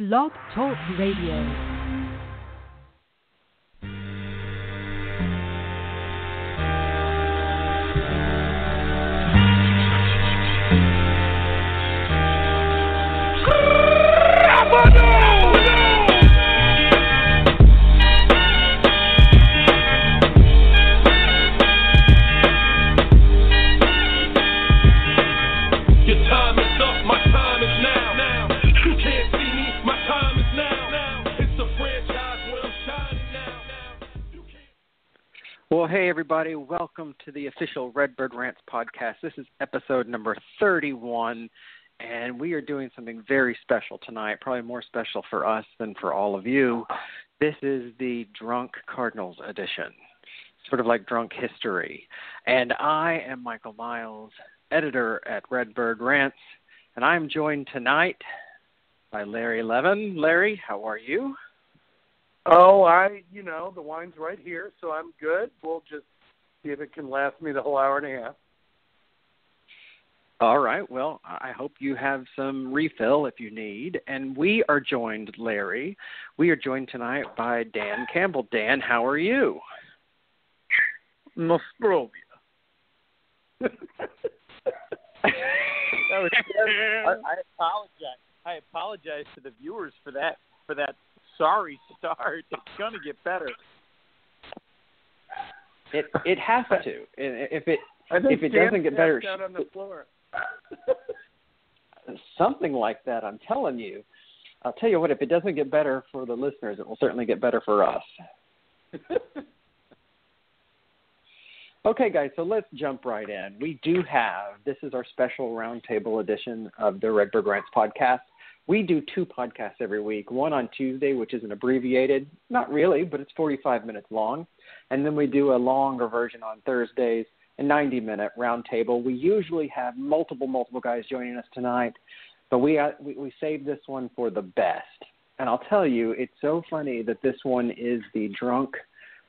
Blog Talk Radio. Everybody. Welcome to the official Redbird Rants podcast. This is episode number 31, and we are doing something very special tonight, probably more special for us than for all of you. This is the Drunk Cardinals edition, sort of like drunk history. And I am Michael Miles, editor at Redbird Rants, and I'm joined tonight by Larry Levin. Larry, how are you? Oh, I, you know, the wine's right here, so I'm good. We'll just see if it can last me the whole hour and a half. All right. Well, I hope you have some refill if you need. And we are joined, Larry. We are joined tonight by Dan Campbell. Dan, how are you? Nostrovia. that was, I, I apologize. I apologize to the viewers for that for that sorry start. It's going to get better. It it has to. If it If it doesn't get better, out on the floor. something like that, I'm telling you. I'll tell you what. If it doesn't get better for the listeners, it will certainly get better for us. Okay, guys, so let's jump right in. We do have this is our special roundtable edition of the Redbird Rants podcast. We do two podcasts every week. One on Tuesday, which is an abbreviated, not really, but it's 45 minutes long, and then we do a longer version on Thursdays, a 90-minute roundtable. We usually have multiple, multiple guys joining us tonight, but we uh, we, we saved this one for the best. And I'll tell you, it's so funny that this one is the drunk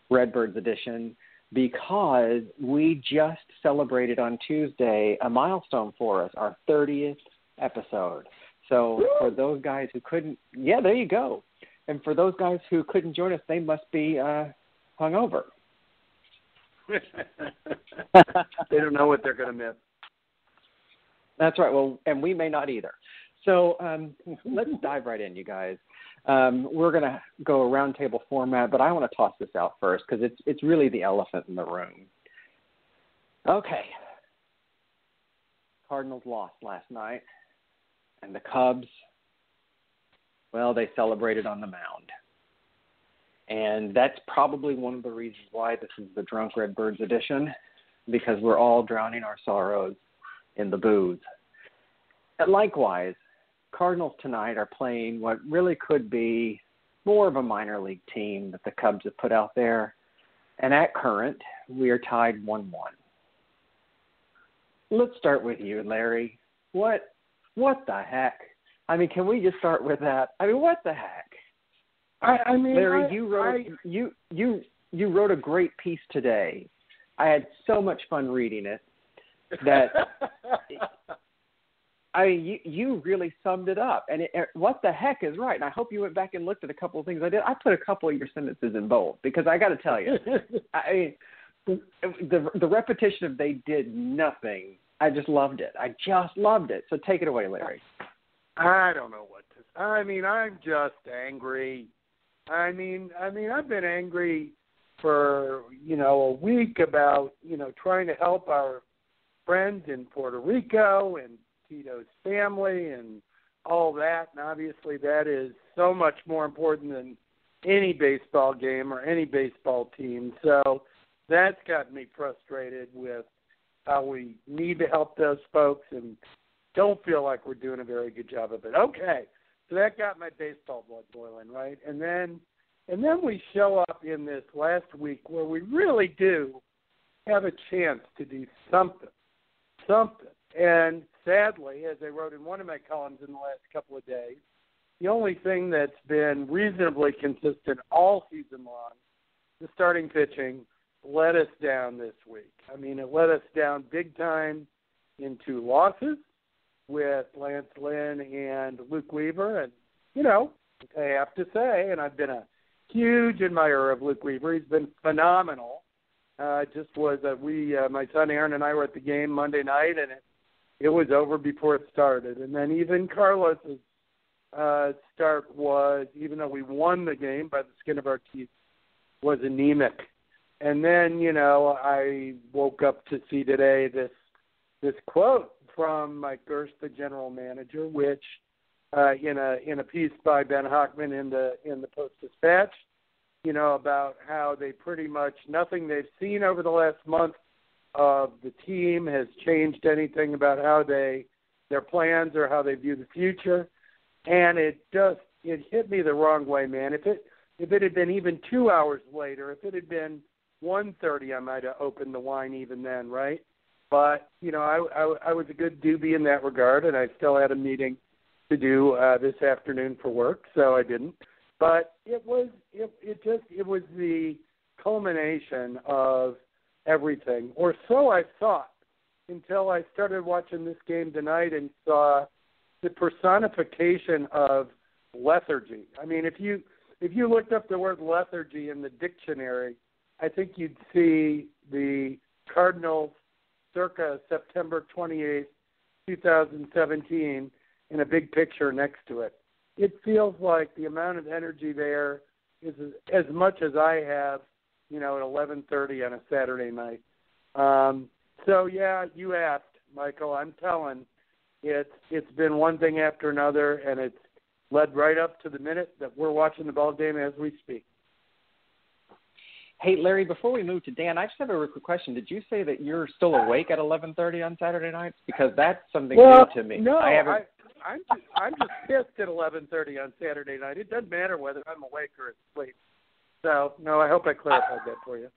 Redbirds edition because we just celebrated on Tuesday a milestone for us, our 30th episode. So for those guys who couldn't, yeah, there you go. And for those guys who couldn't join us, they must be uh, hungover. they don't know what they're going to miss. That's right. Well, and we may not either. So um, let's dive right in, you guys. Um, we're going to go a roundtable format, but I want to toss this out first because it's it's really the elephant in the room. Okay. Cardinals lost last night, and the Cubs, well, they celebrated on the mound. And that's probably one of the reasons why this is the Drunk Redbirds edition, because we're all drowning our sorrows in the booze. And likewise, Cardinals tonight are playing what really could be more of a minor league team that the Cubs have put out there. And at current, we are tied 1 1. Let's start with you, Larry. What what the heck? I mean, can we just start with that? I mean, what the heck? I, I mean, Larry, I, you wrote I, you you you wrote a great piece today. I had so much fun reading it. that- I mean, you you really summed it up. And it, it- what the heck is right? And I hope you went back and looked at a couple of things I did. I put a couple of your sentences in bold because I got to tell you, I mean, the the repetition of they did nothing. I just loved it. I just loved it. So take it away, Larry. I don't know what to. I mean, I'm just angry. I mean, I mean, I've been angry for you know a week about you know trying to help our friends in Puerto Rico and Tito's family and all that, and obviously that is so much more important than any baseball game or any baseball team. So that's got me frustrated with how we need to help those folks and don't feel like we're doing a very good job of it. Okay. So that got my baseball blood boiling, right? And then and then we show up in this last week where we really do have a chance to do something. Something. And sadly, as I wrote in one of my columns in the last couple of days, the only thing that's been reasonably consistent all season long, the starting pitching, let us down this week. I mean, it let us down big time in two losses with Lance Lynn and Luke Weaver, and you know I have to say, and I've been a huge admirer of Luke Weaver. He's been phenomenal. Uh, just was that we, uh, my son Aaron and I were at the game Monday night, and it it was over before it started. And then even Carlos's uh, start was, even though we won the game by the skin of our teeth, was anemic. And then you know I woke up to see today this this quote from Mike Girsch, the general manager, which uh, in a in a piece by Ben Hochman in the in the Post Dispatch, you know about how they pretty much nothing they've seen over the last month of the team has changed anything about how they their plans or how they view the future, and it just it hit me the wrong way, man. If it if it had been even two hours later, if it had been one thirty, I might have opened the wine even then, right? But you know, I, I I was a good doobie in that regard, and I still had a meeting to do uh, this afternoon for work, so I didn't. But it was it it just it was the culmination of everything, or so I thought, until I started watching this game tonight and saw the personification of lethargy. I mean, if you if you looked up the word lethargy in the dictionary, I think you'd see the Cardinals circa September 28th, 2017, in a big picture next to it. It feels like the amount of energy there is as much as I have, you know, at 11:30 on a Saturday night. Um, so yeah, you asked, Michael. I'm telling, it's it's been one thing after another, and it's led right up to the minute that we're watching the ball game as we speak. Hey, Larry, before we move to Dan, I just have a real quick question. Did you say that you're still awake at 11:30 on Saturday nights? Because that's something well, new to me. No, I haven't. I, I'm just, I'm just pissed at 11:30 on Saturday night. It doesn't matter whether I'm awake or asleep. So, no, I hope I clarified that for you.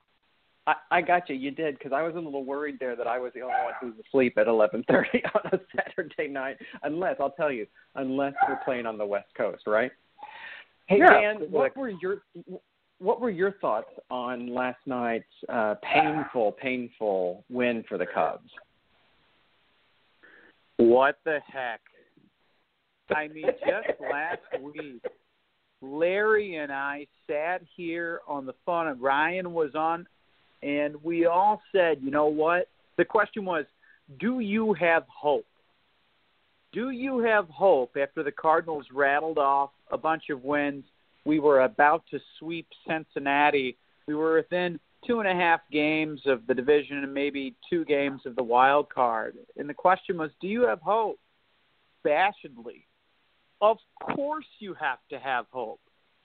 I, I got you. You did because I was a little worried there that I was the only one who's asleep at 11:30 on a Saturday night. Unless I'll tell you, unless we're playing on the West Coast, right? Hey Yeah, Dan, what were your what were your thoughts on last night's uh, painful, painful win for the Cubs? What the heck? I mean, just last week, Larry and I sat here on the phone, and Ryan was on, and we all said, you know what? The question was, do you have hope? Do you have hope after the Cardinals rattled off a bunch of wins? We were about to sweep Cincinnati. We were within two and a half games of the division and maybe two games of the wild card. And the question was, do you have hope? Bashedly. Of course you have to have hope.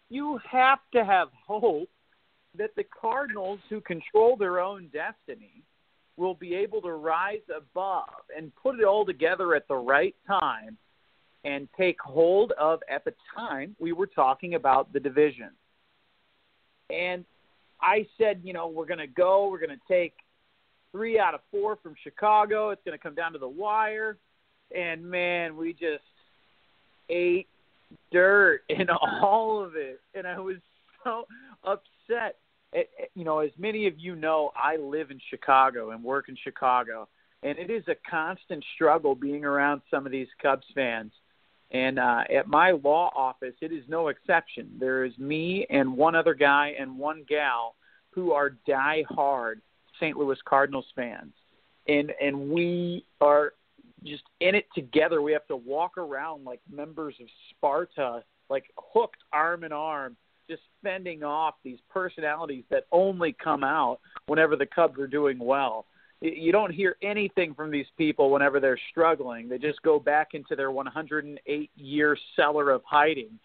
You have to have hope that the Cardinals, who control their own destiny, will be able to rise above and put it all together at the right time and take hold of, at the time, we were talking about the division. And I said, you know, we're going to go, we're going to take three out of four from Chicago. It's going to come down to the wire. And man, we just ate dirt in all of it. And I was so upset. It, it, you know, as many of you know, I live in Chicago and work in Chicago. And it is a constant struggle being around some of these Cubs fans. And uh, at my law office, it is no exception. There is me and one other guy and one gal who are die-hard St. Louis Cardinals fans, and and we are just in it together. We have to walk around like members of Sparta, like hooked arm in arm, just fending off these personalities that only come out whenever the Cubs are doing well you don't hear anything from these people whenever they're struggling. They just go back into their 108 year cellar of hiding.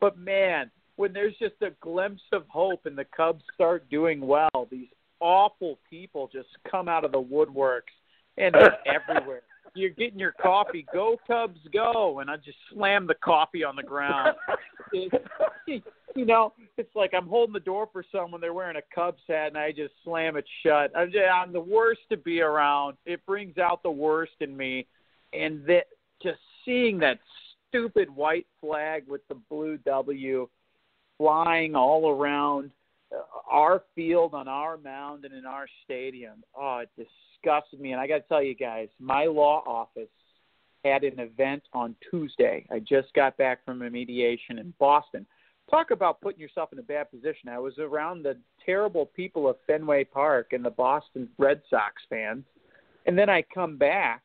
But man, when there's just a glimpse of hope and the Cubs start doing well, these awful people just come out of the woodworks and they're everywhere. You're getting your coffee, go Cubs, go, and I just slam the coffee on the ground. It, you know, it's like I'm holding the door for someone. They're wearing a Cubs hat, and I just slam it shut. I'm, just, I'm the worst to be around. It brings out the worst in me, and that just seeing that stupid white flag with the blue W flying all around uh, our field on our mound and in our stadium. Oh, it disgusted me. And I got to tell you guys, my law office had an event on Tuesday. I just got back from a mediation in Boston. Talk about putting yourself in a bad position. I was around the terrible people of Fenway Park and the Boston Red Sox fans. And then I come back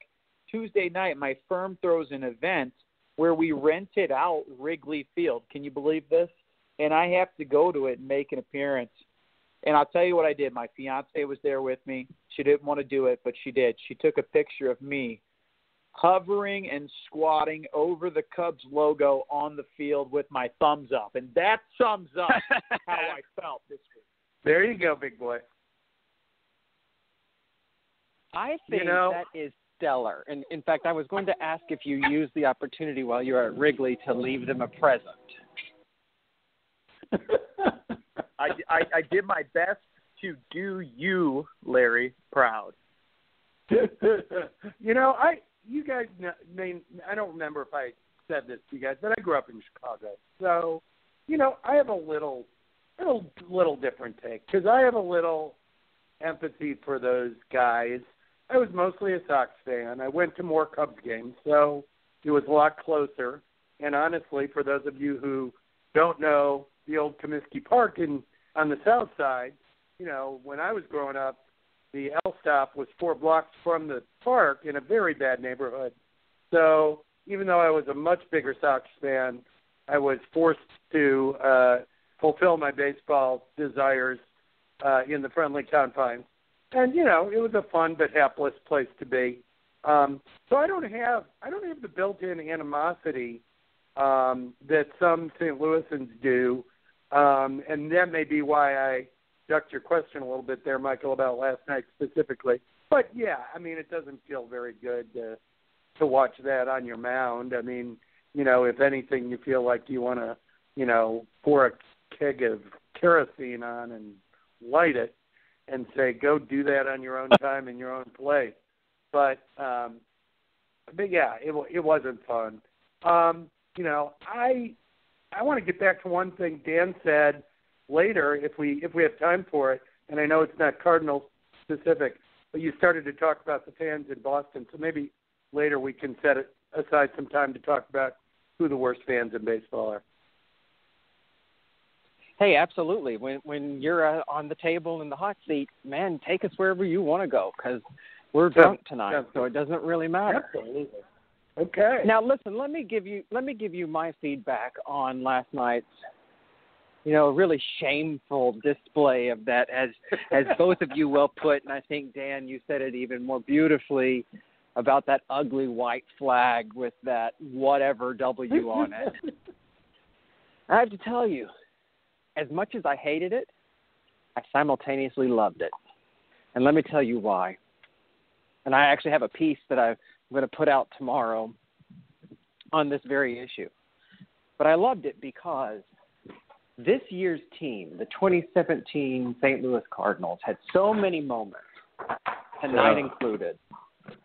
Tuesday night, my firm throws an event where we rented out Wrigley Field. Can you believe this? And I have to go to it and make an appearance. And I'll tell you what I did. My fiance was there with me. She didn't want to do it, but she did. She took a picture of me hovering and squatting over the Cubs logo on the field with my thumbs up. And that sums up how I felt this week. There you go, big boy. I think You know- that is stellar. And in fact, I was going to ask if you used the opportunity while you were at Wrigley to leave them a present. I, I, I did my best to do you, Larry, proud. you know, I you guys I don't remember if I said this to you guys, but I grew up in Chicago, so you know I have a little little little different take because I have a little empathy for those guys. I was mostly a Sox fan. I went to more Cubs games, so it was a lot closer. And honestly, for those of you who don't know the old Comiskey Park in on the south side, you know, when I was growing up, the L stop was four blocks from the park in a very bad neighborhood. So even though I was a much bigger Sox fan, I was forced to uh, fulfill my baseball desires uh, in the friendly confines. And you know, it was a fun but hapless place to be. Um, so I don't have I don't have the built-in animosity um, that some St. Louisans do, um, and that may be why I ducked your question a little bit there, Michael, about last night specifically. But yeah, I mean, it doesn't feel very good to to watch that on your mound. I mean, you know, if anything, you feel like you want to, you know, pour a keg of kerosene on and light it, and say, go do that on your own time in your own place. But um, but yeah, it it wasn't fun. Um, you know, I I want to get back to one thing Dan said later if we if we have time for it, and I know it's not Cardinal specific, but you started to talk about the fans in Boston, so maybe later we can set it aside some time to talk about who the worst fans in baseball are. Hey, absolutely. When when you're uh, on the table in the hot seat, man, take us wherever you want to go because we're Yeah, drunk tonight, so it doesn't really matter. Absolutely. Okay. Now, listen. Let me give you let me give you my feedback on last night's, you know, a really shameful display of that, as as both of you well put, and I think Dan, you said it even more beautifully about that ugly white flag with that whatever W on it. I have to tell you, as much as I hated it, I simultaneously loved it. And let me tell you why. And I actually have a piece that I'm going to put out tomorrow on this very issue. But I loved it because this year's team, the 2017 St. Louis Cardinals, had so many moments, tonight Yeah. included,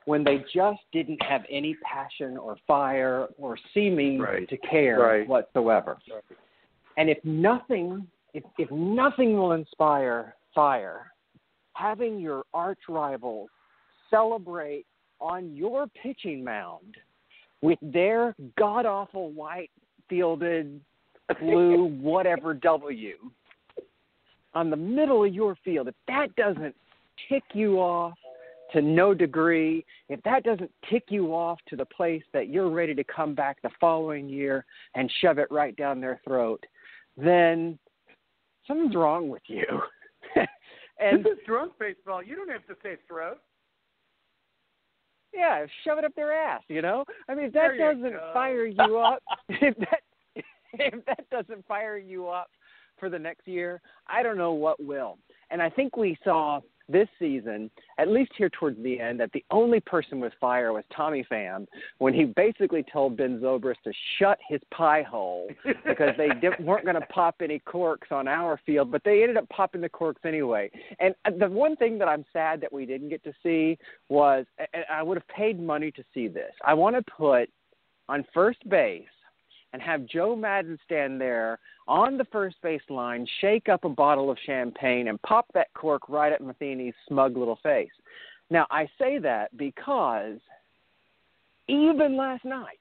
when they just didn't have any passion or fire or seeming Right. to care Right. whatsoever. And if nothing, if, if nothing will inspire fire, having your arch rivals celebrate on your pitching mound with their god awful white fielded blue whatever W on the middle of your field, if that doesn't tick you off to no degree, if that doesn't tick you off to the place that you're ready to come back the following year and shove it right down their throat, then something's wrong with you. and this is drunk baseball. You don't have to say throat. yeah, shove it up their ass, you know? I mean if that doesn't go. fire you up if that if that doesn't fire you up for the next year, I don't know what will. And I think we saw this season, at least here towards the end, that the only person with fire was Tommy Pham when he basically told Ben Zobrist to shut his pie hole because they di- weren't going to pop any corks on our field, but they ended up popping the corks anyway. And uh, the one thing that I'm sad that we didn't get to see was, and I would have paid money to see this. I want to put on first base and have Joe Maddon stand there on the first base line, shake up a bottle of champagne, and pop that cork right at Matheny's smug little face. Now, I say that because even last night,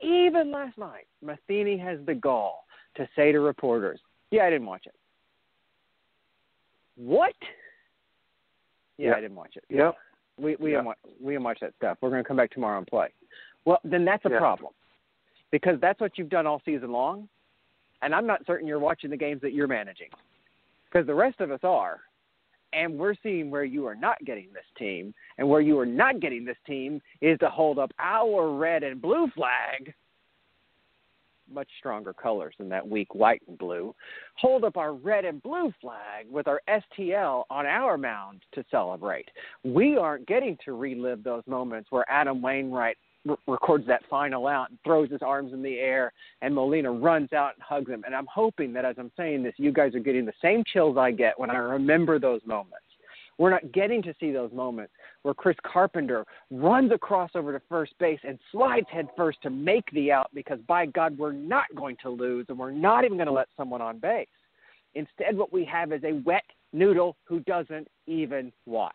even last night, Matheny has the gall to say to reporters, "Yeah, I didn't watch it." What? Yeah, Yeah. I didn't watch it. Yep. We we Yeah. didn't watch, we didn't watch that stuff. We're going to come back tomorrow and play. Well, then that's a Yeah. problem because that's what you've done all season long, and I'm not certain you're watching the games that you're managing because the rest of us are, and we're seeing where you are not getting this team, and where you are not getting this team is to hold up our red and blue flag. Much stronger colors than that weak white and blue. Hold up our red and blue flag with our STL on our mound to celebrate. We aren't getting to relive those moments where Adam Wainwright records that final out and throws his arms in the air, and Molina runs out and hugs him. And I'm hoping that as I'm saying this, you guys are getting the same chills I get when I remember those moments. We're not getting to see those moments where Chris Carpenter runs across over to first base and slides head first to make the out because by God, we're not going to lose and we're not even going to let someone on base. Instead, what we have is a wet noodle who doesn't even watch.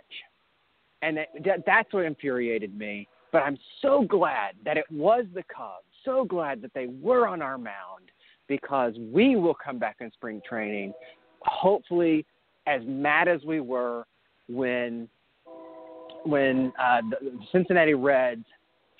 And that, that's what infuriated me. But I'm so glad that it was the Cubs, so glad that they were on our mound because we will come back in spring training, hopefully as mad as we were when when uh, the Cincinnati Reds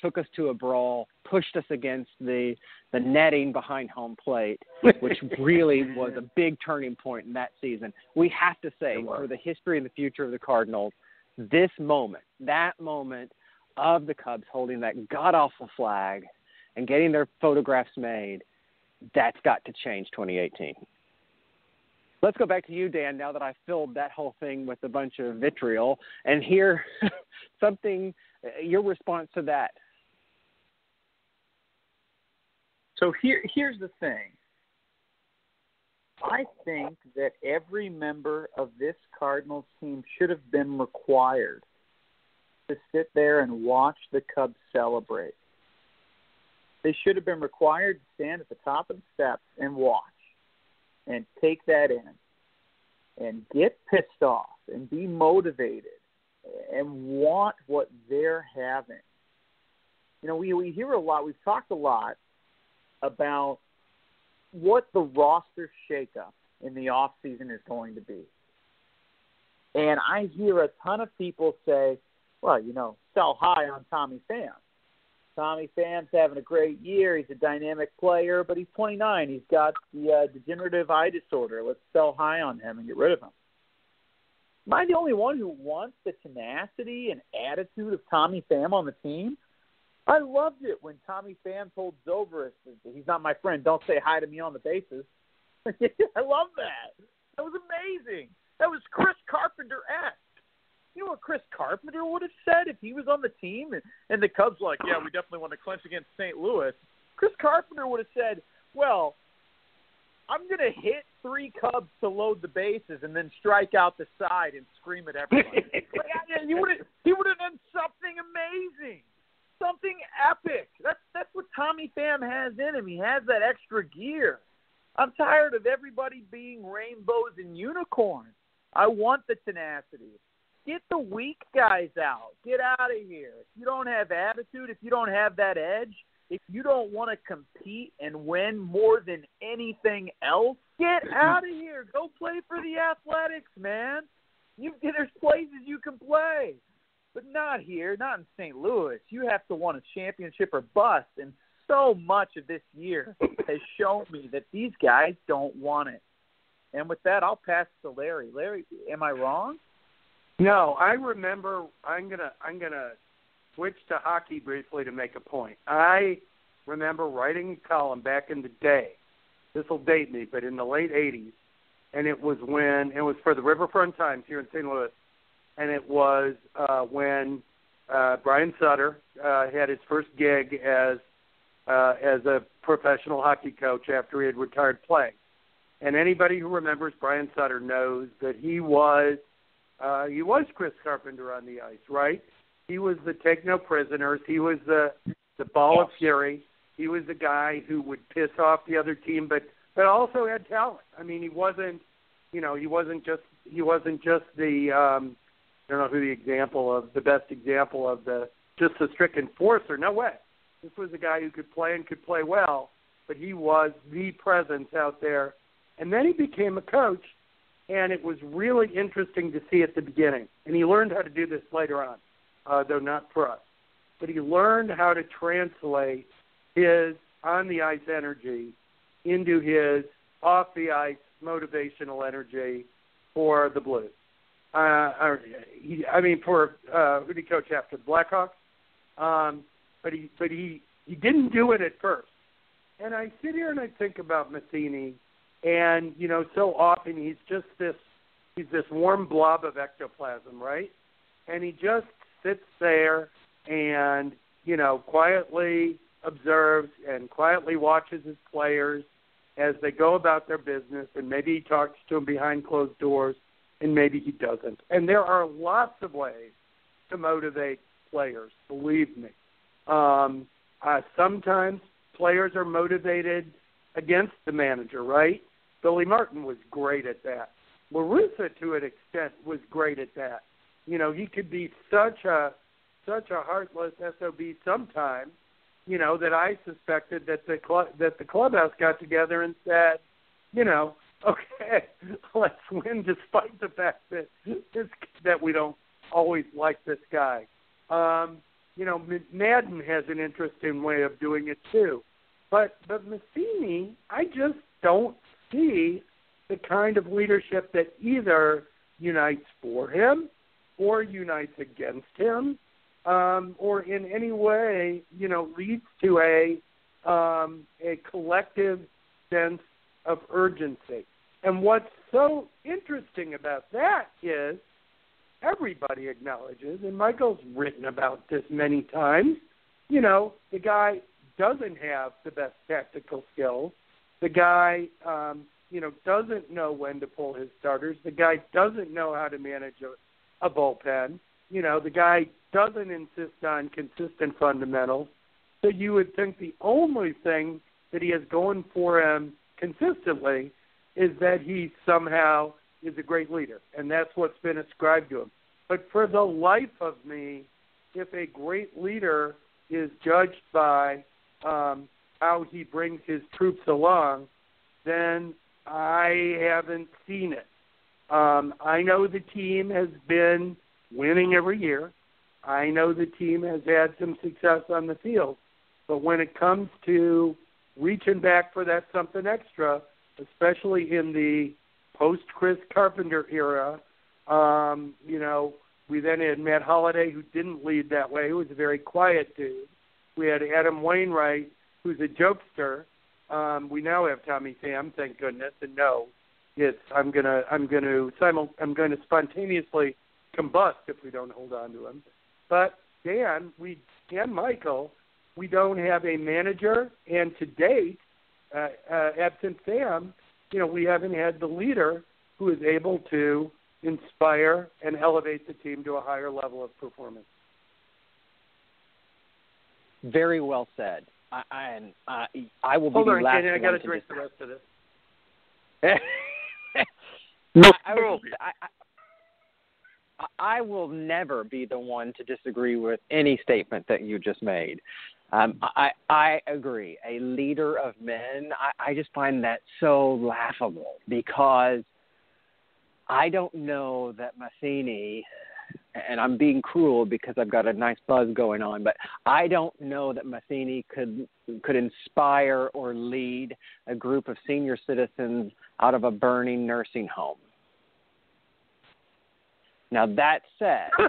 took us to a brawl, pushed us against the the netting behind home plate, which really was a big turning point in that season. We have to say, for the history and the future of the Cardinals, this moment, that moment of the Cubs holding that god awful flag and getting their photographs made, that's got to change 2018. Let's go back to you, Dan, now that I filled that whole thing with a bunch of vitriol and hear something, uh, your response to that. So here, here's the thing. I think that every member of this Cardinals team should have been required to sit there and watch the Cubs celebrate. They should have been required to stand at the top of the steps and watch and take that in and get pissed off and be motivated and want what they're having. You know, we, we hear a lot, we've talked a lot about what the roster shakeup in the off season is going to be. And I hear a ton of people say, well, you know, sell high on Tommy Pham. Tommy Pham's having a great year. He's a dynamic player, but he's 29. He's got the uh, degenerative eye disorder. Let's sell high on him and get rid of him. Am I the only one who wants the tenacity and attitude of Tommy Pham on the team? I loved it when Tommy Pham told Zobrist, he's not my friend, don't say hi to me on the bases. I love that. That was amazing. That was Chris Carpenter-esque. You know what Chris Carpenter would have said if he was on the team and, and the Cubs like, yeah, we definitely want to clinch against St. Louis. Chris Carpenter would have said, well, I'm going to hit three Cubs to load the bases and then strike out the side and scream at everybody. like, I, he would have he would have done something amazing, something epic. That's that's what Tommy Pham has in him. He has that extra gear. I'm tired of everybody being rainbows and unicorns. I want the tenacity. Get the weak guys out. Get out of here. If you don't have attitude, if you don't have that edge, if you don't want to compete and win more than anything else, get mm-hmm. out of here. Go play for the Athletics, man. You there's places you can play, but not here, not in St. Louis. You have to want a championship or bust, and so much of this year has shown me that these guys don't want it. And with that, I'll pass to Larry. Larry, am I wrong? No, I remember. I'm gonna I'm gonna switch to hockey briefly to make a point. I remember writing a column back in the day. This will date me, but in the late '80s, and it was when it was for the Riverfront Times here in St. Louis, and it was uh, when uh, Brian Sutter uh, had his first gig as uh, as a professional hockey coach after he had retired playing. And anybody who remembers Brian Sutter knows that he was uh, he was Chris Carpenter on the ice, right? He was the take no prisoners. He was the the ball of fury. He was the guy who would piss off the other team, but but also had talent. I mean, he wasn't, you know, he wasn't just he wasn't just the um, I don't know who the example of the best example of the just a strict enforcer. No way. This was a guy who could play and could play well, but he was the presence out there. And then he became a coach, and it was really interesting to see at the beginning. And he learned how to do this later on, uh, though not for us. But he learned how to translate his on the ice energy into his off the ice motivational energy for the Blues. Uh, or he, I mean, for uh, who did he coach after the Blackhawks? Um, but he, but he, he didn't do it at first. And I sit here and I think about Matheny, and you know, so often he's just this, he's this warm blob of ectoplasm, right? And he just sits there and you know quietly observes and quietly watches his players as they go about their business, and maybe he talks to them behind closed doors, and maybe he doesn't. And there are lots of ways to motivate players, believe me. Um, uh, sometimes players are motivated against the manager, right? Billy Martin was great at that. La Russa, to an extent, was great at that. You know, he could be such a such a heartless sob sometimes you know, that I suspected that the club that the clubhouse got together and said, you know, okay, let's win despite the fact that this that we don't always like this guy. Um, you know, Maddon has an interesting way of doing it too, but but Matheny, I just don't see the kind of leadership that either unites for him or unites against him um, or in any way, you know, leads to a um, a collective sense of urgency. And what's so interesting about that is everybody acknowledges, and Michael's written about this many times. You know, the guy doesn't have the best tactical skills. The guy, um, you know, doesn't know when to pull his starters. The guy doesn't know how to manage a, a bullpen. You know, the guy doesn't insist on consistent fundamentals. So you would think the only thing that he has going for him consistently is that he somehow is a great leader, and that's what's been ascribed to him. But for the life of me, if a great leader is judged by um, how he brings his troops along, then I haven't seen it. Um, I know the team has been winning every year. I know the team has had some success on the field, but when it comes to reaching back for that something extra, especially in the post Chris Carpenter era, um, you know, we then had Matt Holliday, who didn't lead that way, who was a very quiet dude. We had Adam Wainwright, who's a jokester. Um, we now have Tommy Pham, thank goodness. And no, it's I'm gonna I'm gonna simul I'm to spontaneously combust if we don't hold on to him. But Dan, we Dan Michael, we don't have a manager, and to date, uh, uh, absent Pham, you know, we haven't had the leader who is able to inspire and elevate the team to a higher level of performance. Very well said. I, I, and I, I will Hold be on, the last Kenny, I got to drink the rest of this. no, I, I, was, I, I will never be the one to disagree with any statement that you just made. Um, I I agree. A leader of men, I, I just find that so laughable because I don't know that Matheny, and I'm being cruel because I've got a nice buzz going on, but I don't know that Matheny could could inspire or lead a group of senior citizens out of a burning nursing home. Now that said,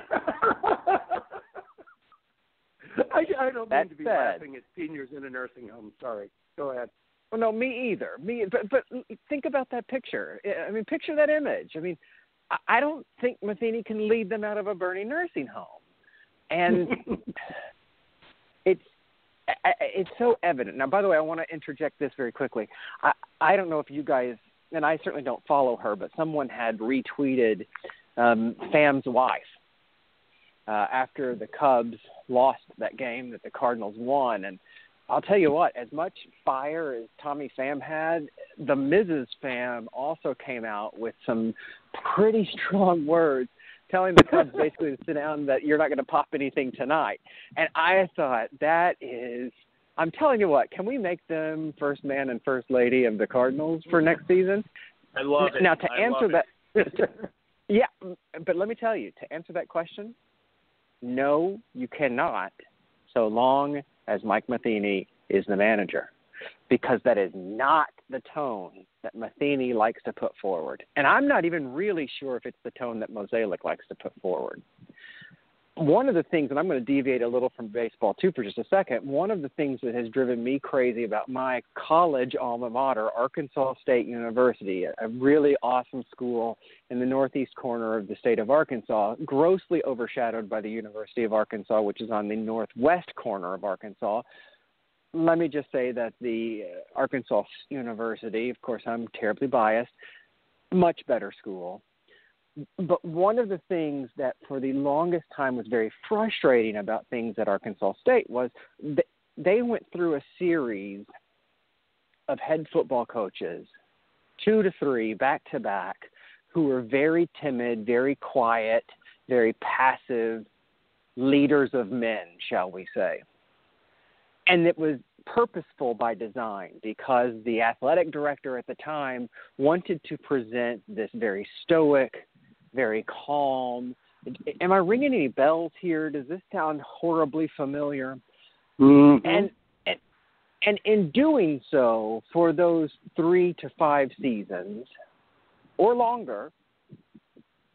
I, I don't mean to be said- laughing at seniors in a nursing home. Sorry. Go ahead. well, no, me either. Me, but but think about that picture. I mean, picture that image. I mean, I, don't think Matheny can lead them out of a burning nursing home, and it's it's so evident. Now, by the way, I want to interject this very quickly. I I don't know if you guys, and I certainly don't follow her, but someone had retweeted um, Pham's wife uh, after the Cubs lost that game that the Cardinals won, and I'll tell you what, as much fire as Tommy Pham had, the Mrs. Pham also came out with some pretty strong words telling the Cubs basically to sit down that you're not going to pop anything tonight. And I thought that is. I'm telling you what. Can we make them first man and first lady of the Cardinals for next season? I love it. Now to I answer that, yeah, but let me tell you to answer that question. No, you cannot, so long as Mike Matheny is the manager, because that is not the tone that Matheny likes to put forward. And I'm not even really sure if it's the tone that Mozeliak likes to put forward. One of the things, and I'm going to deviate a little from baseball too for just a second, one of the things that has driven me crazy about my college alma mater, Arkansas State University, a really awesome school in the northeast corner of the state of Arkansas, grossly overshadowed by the University of Arkansas, which is on the northwest corner of Arkansas, let me just say that the uh, Arkansas University, of course, I'm terribly biased, much better school. But one of the things that for the longest time was very frustrating about things at Arkansas State was that they went through a series of head football coaches, two to three, back to back, who were very timid, very quiet, very passive leaders of men, shall we say and it was purposeful by design because the athletic director at the time wanted to present this very stoic, very calm. Am I ringing any bells here? Does this sound horribly familiar? Mm-hmm. And and and in doing so for those 3 to 5 seasons or longer,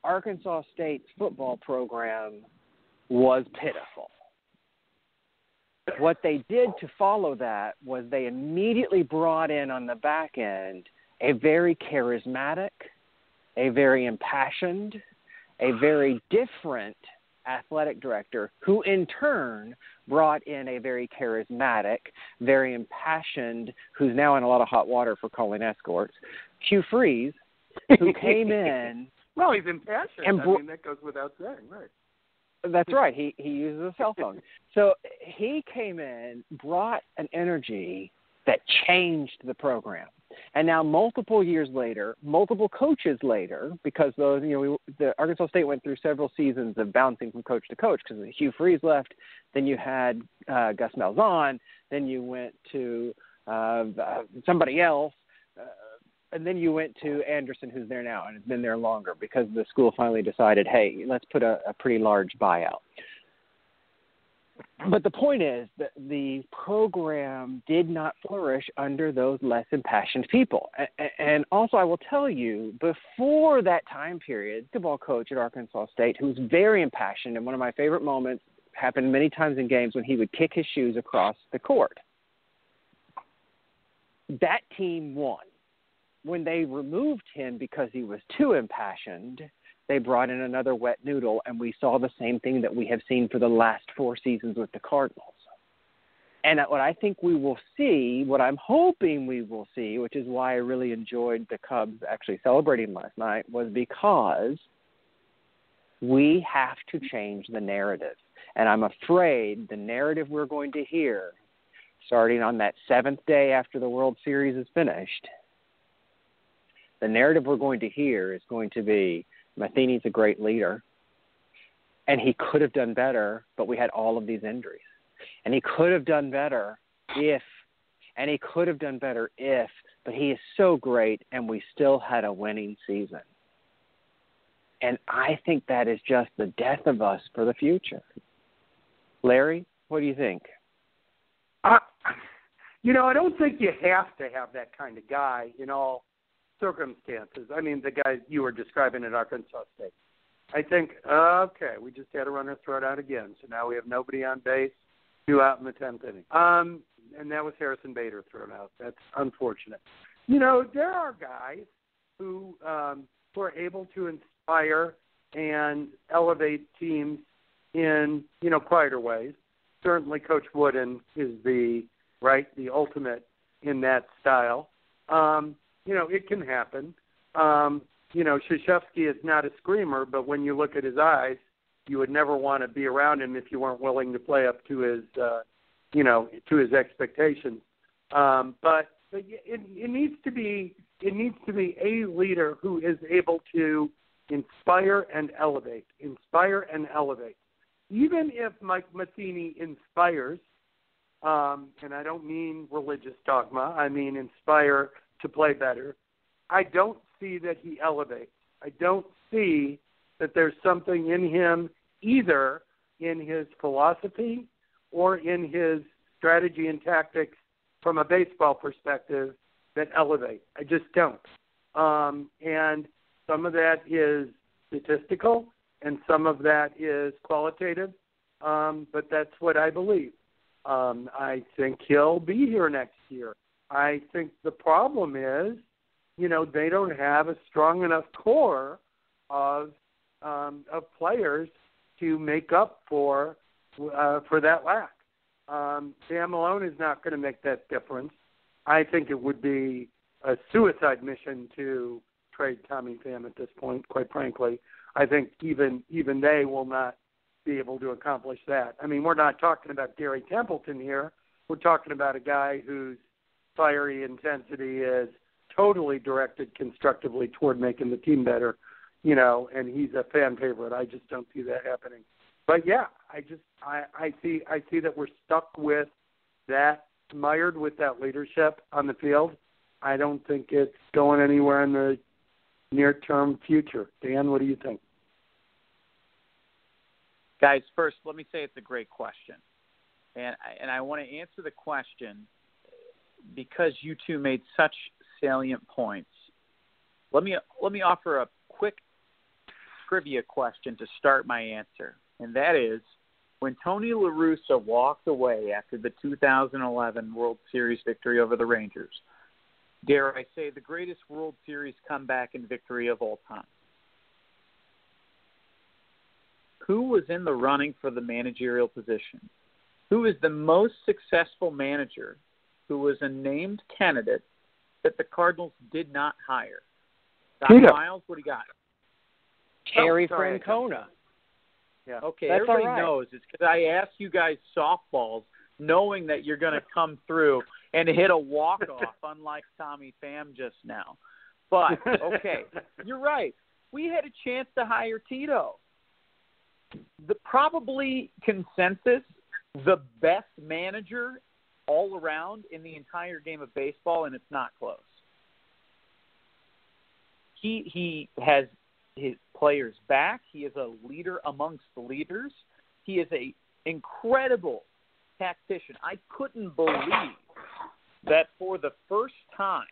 Arkansas State's football program was pitiful what they did to follow that was they immediately brought in on the back end a very charismatic, a very impassioned, a very different athletic director who in turn brought in a very charismatic, very impassioned, who's now in a lot of hot water for calling escorts, Hugh Freeze, who came in. well, he's impassioned. And bro- I mean, that goes without saying, right? That's right. He he uses a cell phone. So he came in, brought an energy that changed the program. And now, multiple years later, multiple coaches later, because those, you know, we, the Arkansas State went through several seasons of bouncing from coach to coach because Hugh Freeze left, then you had uh, Gus Malzahn, then you went to uh, uh, somebody else, and then you went to Anderson, who's there now and has been there longer because the school finally decided, hey, let's put a, a pretty large buyout. But the point is that the program did not flourish under those less impassioned people. And also, I will tell you, before that time period, the ball coach at Arkansas State, who was very impassioned, and one of my favorite moments happened many times in games when he would kick his shoes across the court. That team won when they removed him because he was too impassioned, they brought in another wet noodle, and we saw the same thing that we have seen for the last four seasons with the Cardinals. And what I think we will see, what I'm hoping we will see, which is why I really enjoyed the Cubs actually celebrating last night, was because we have to change the narrative. And I'm afraid the narrative we're going to hear, starting on that seventh day after the World Series is finished, the narrative we're going to hear is going to be Matheny's a great leader, and he could have done better, but we had all of these injuries. And he could have done better if, and he could have done better if, but he is so great, and we still had a winning season. And I think that is just the death of us for the future. Larry, what do you think? Uh, you know, I don't think you have to have that kind of guy. You know, circumstances. I mean, the guy you were describing at Arkansas State. I think, okay, we just had a runner throw it out again, so now we have nobody on base, two out in the tenth inning. Um, and that was Harrison Bader thrown out. That's unfortunate. You know, there are guys who um, who are able to inspire and elevate teams in you know quieter ways. Certainly, Coach Wooden is the right the ultimate in that style. Um, you know, it can happen. Um, you know, Krzyzewski is not a screamer, but when you look at his eyes, you would never want to be around him if you weren't willing to play up to his, uh, you know, to his expectations. Um, but but it, it needs to be it needs to be a leader who is able to inspire and elevate, inspire and elevate. Even if Mike Matheny inspires, um, and I don't mean religious dogma, I mean inspire to play better, I don't see that he elevates. I don't see that there's something in him either in his philosophy or in his strategy and tactics from a baseball perspective that elevate. I just don't. Um, and some of that is statistical, and some of that is qualitative. Um, but that's what I believe. Um, I think he'll be here next year. I think the problem is, you know, they don't have a strong enough core of um, of players to make up for uh, for that lack. Um, Sam Malone is not going to make that difference. I think it would be a suicide mission to trade Tommy Pham at this point. Quite frankly, I think even even they will not be able to accomplish that. I mean, we're not talking about Gary Templeton here. We're talking about a guy whose fiery intensity is totally directed constructively toward making the team better, you know, and he's a fan favorite. I just don't see that happening. But yeah, I just I, I see I see that we're stuck with that mired with that leadership on the field. I don't think it's going anywhere in the near term future. Dan, what do you think? Guys, first, let me say it's a great question. And I, and I want to answer the question because you two made such salient points. Let me let me offer a quick trivia question to start my answer, and that is when Tony La Russa walked away after the 2011 World Series victory over the Rangers. Dare I say the greatest World Series comeback and victory of all time? who was in the running for the managerial position? Who is the most successful manager who was a named candidate that the Cardinals did not hire? Doc Tito. Miles, what do you got? Terry Oh, sorry. Francona. Yeah. Okay, That's everybody all right. knows it's because I asked you guys softballs, knowing that you're going to come through and hit a walk off, unlike Tommy Pham just now. But okay, you're right. We had a chance to hire Tito. The probably consensus, the best manager all around in the entire game of baseball, and it's not close. He he has his players back. He is a leader amongst the leaders. He is a incredible tactician. I couldn't believe that for the first time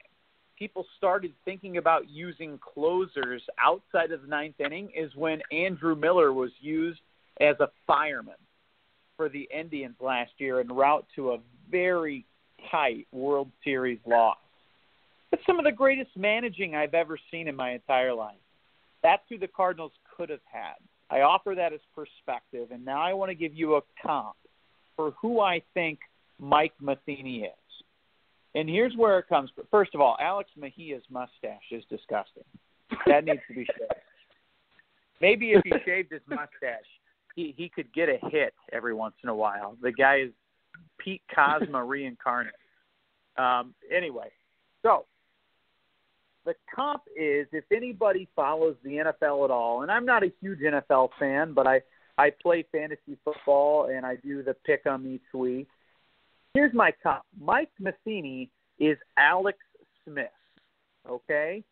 people started thinking about using closers outside of the ninth inning is when Andrew Miller was used as a fireman for the Indians last year en route to a very tight World Series loss. It's some of the greatest managing I've ever seen in my entire life. That's who the Cardinals could have had. I offer that as perspective, and now I want to give you a comp for who I think Mike Matheny is. And here's where it comes. But first of all, Alex Mejia's mustache is disgusting. That needs to be shaved. Maybe if he shaved his mustache, he he could get a hit every once in a while. The guy is Pete Kozma reincarnate. Um, anyway, so the comp is if anybody follows the NFL at all, and I'm not a huge NFL fan, but I I play fantasy football and I do the pick 'em each week. Here's my comp. Mike Matheny is Alex Smith. Okay,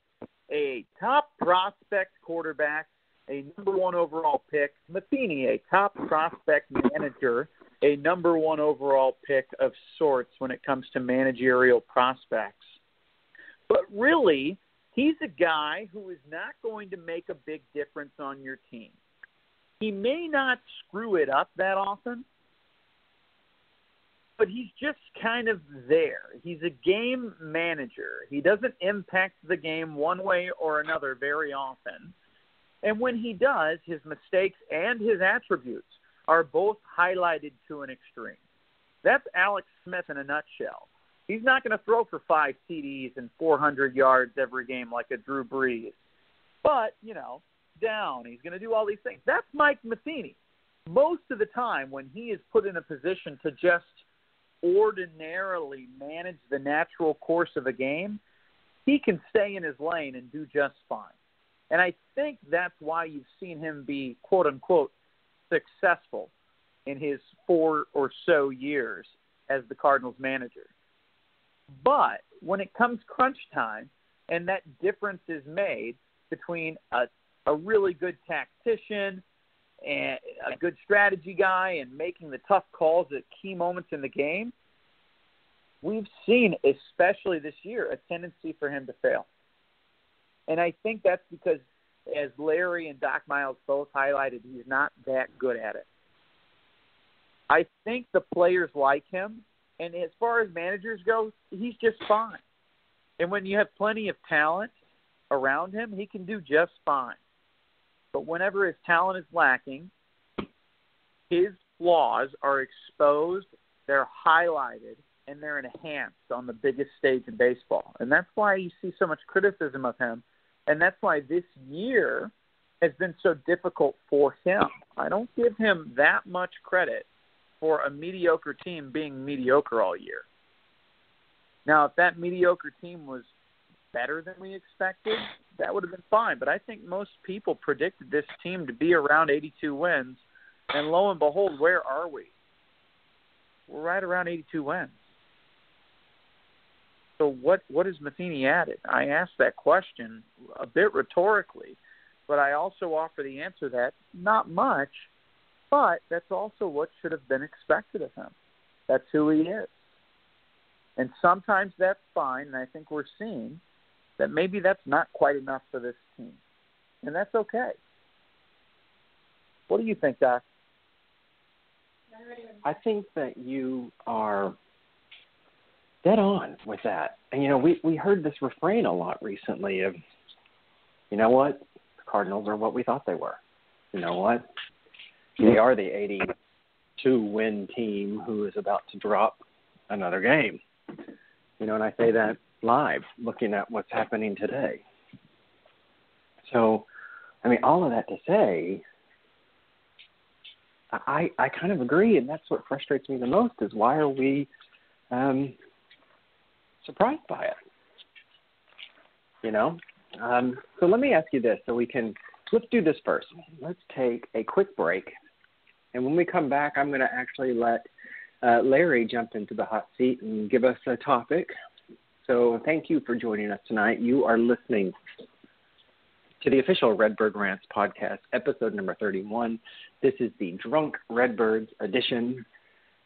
a top prospect quarterback, a number one overall pick. Matheny, a top prospect manager, a number one overall pick of sorts when it comes to managerial prospects. But really, he's a guy who is not going to make a big difference on your team. He may not screw it up that often, but he's just kind of there. He's a game manager. He doesn't impact the game one way or another very often. And when he does, his mistakes and his attributes are both highlighted to an extreme. That's Alex Smith in a nutshell. He's not going to throw for five TDs and 400 yards every game like a Drew Brees. But, you know, down. He's going to do all these things. That's Mike Matheny. Most of the time, when he is put in a position to just ordinarily manage the natural course of a game, he can stay in his lane and do just fine. And I think that's why you've seen him be quote unquote successful in his four or so years as the Cardinals manager. But when it comes crunch time and that difference is made between a, a really good tactician and a good strategy guy and making the tough calls at key moments in the game, we've seen, especially this year, a tendency for him to fail. And I think that's because, as Larry and Doc Miles both highlighted, he's not that good at it. I think the players like him, and as far as managers go, he's just fine. And when you have plenty of talent around him, he can do just fine. But whenever his talent is lacking, his flaws are exposed, they're highlighted, and they're enhanced on the biggest stage in baseball. And that's why you see so much criticism of him. And that's why this year has been so difficult for him. I don't give him that much credit for a mediocre team being mediocre all year. Now, if that mediocre team was better than we expected, that would have been fine. But I think most people predicted this team to be around 82 wins, and lo and behold, where are we? We're right around 82 wins. So what what has Matheny added? I asked that question a bit rhetorically, but I also offer the answer that not much, but that's also what should have been expected of him. That's who he is. And sometimes that's fine, and I think we're seeing that maybe that's not quite enough for this team. And that's okay. What do you think, Doc? I think that you are dead on with that. And you know, we we heard this refrain a lot recently of, you know what, the Cardinals are what we thought they were. You know what, they are the 82 win team who is about to drop another game. You know, and I say that live, looking at what's happening today. So, I mean, all of that to say, I I kind of agree, and that's what frustrates me the most is why are we um, surprised by it? You know. Um, so let me ask you this, so we can let's do this first. Let's take a quick break, and when we come back, I'm going to actually let uh, Larry jump into the hot seat and give us a topic. So thank you for joining us tonight. You are listening to the official Redbird Rants podcast, episode number 31. This is the Drunk Redbirds edition,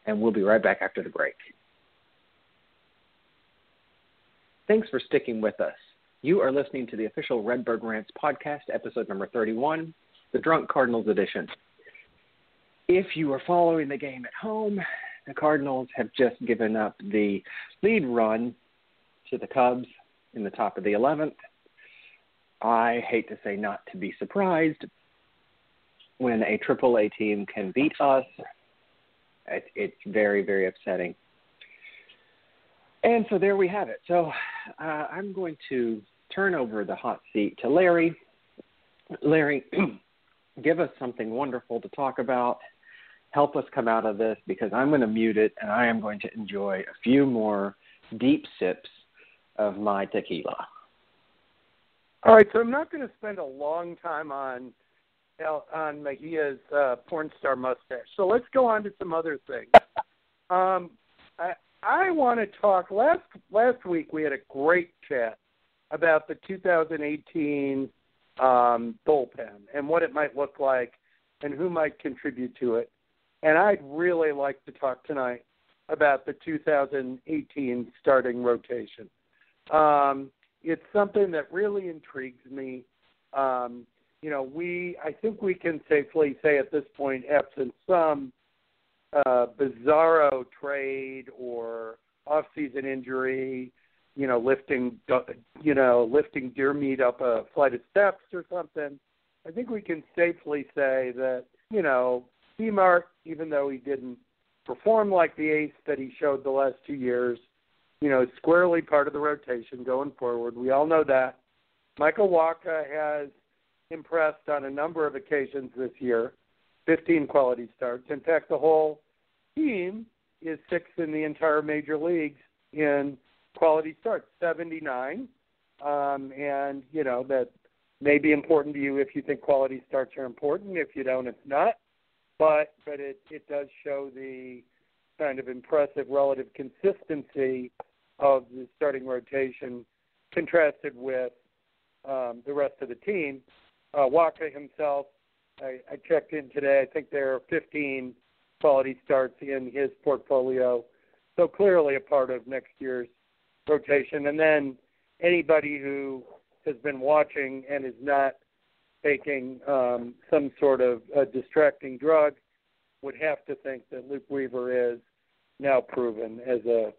and we'll be right back after the break. Thanks for sticking with us. You are listening to the official Redbird Rants podcast, episode number 31, the Drunk Cardinals edition. If you are following the game at home, the Cardinals have just given up the lead run to the Cubs in the top of the 11th. I hate to say not to be surprised when a AAA team can beat us. It, it's very, very upsetting. And so there we have it. So uh, I'm going to turn over the hot seat to Larry. Larry, give us something wonderful to talk about. Help us come out of this because I'm going to mute it and I am going to enjoy a few more deep sips of my tequila. All right, so I'm not going to spend a long time on on Mejia's uh, porn star mustache. So let's go on to some other things. um, I I want to talk. Last last week we had a great chat about the 2018 um, bullpen and what it might look like and who might contribute to it. And I'd really like to talk tonight about the 2018 starting rotation. Um, it's something that really intrigues me. Um, you know, we I think we can safely say at this point, absent some uh, bizarro trade or off-season injury, you know, lifting you know lifting deer meat up a flight of steps or something. I think we can safely say that you know, Mark, even though he didn't perform like the ace that he showed the last two years, you know, squarely part of the rotation going forward. We all know that. Michael Wacha has impressed on a number of occasions this year, 15 quality starts. In fact, the whole team is sixth in the entire major leagues in quality starts, 79. Um, and, you know, that may be important to you if you think quality starts are important. If you don't, it's not. But but it it does show the kind of impressive relative consistency of the starting rotation contrasted with um, the rest of the team. Uh, Wacha himself, I, I checked in today. I think there are 15 quality starts in his portfolio, so clearly a part of next year's rotation. And then anybody who has been watching and is not taking um, some sort of uh, distracting drug would have to think that Luke Weaver is now proven as a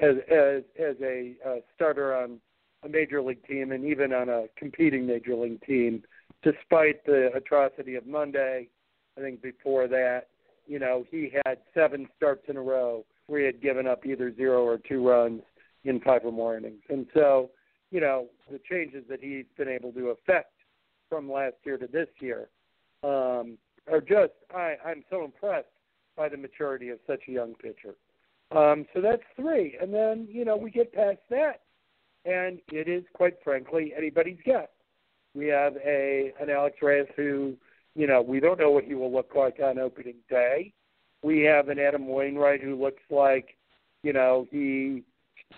as as as a uh, starter on a major league team and even on a competing major league team, despite the atrocity of Monday. I think before that, you know, he had seven starts in a row where he had given up either zero or two runs in five or more innings. And so, you know, the changes that he's been able to affect from last year to this year um, are just I, I'm so impressed by the maturity of such a young pitcher. Um, so that's three, and then you know we get past that, and it is quite frankly anybody's guess. We have a an Alex Reyes who, you know, we don't know what he will look like on opening day. We have an Adam Wainwright who looks like, you know, he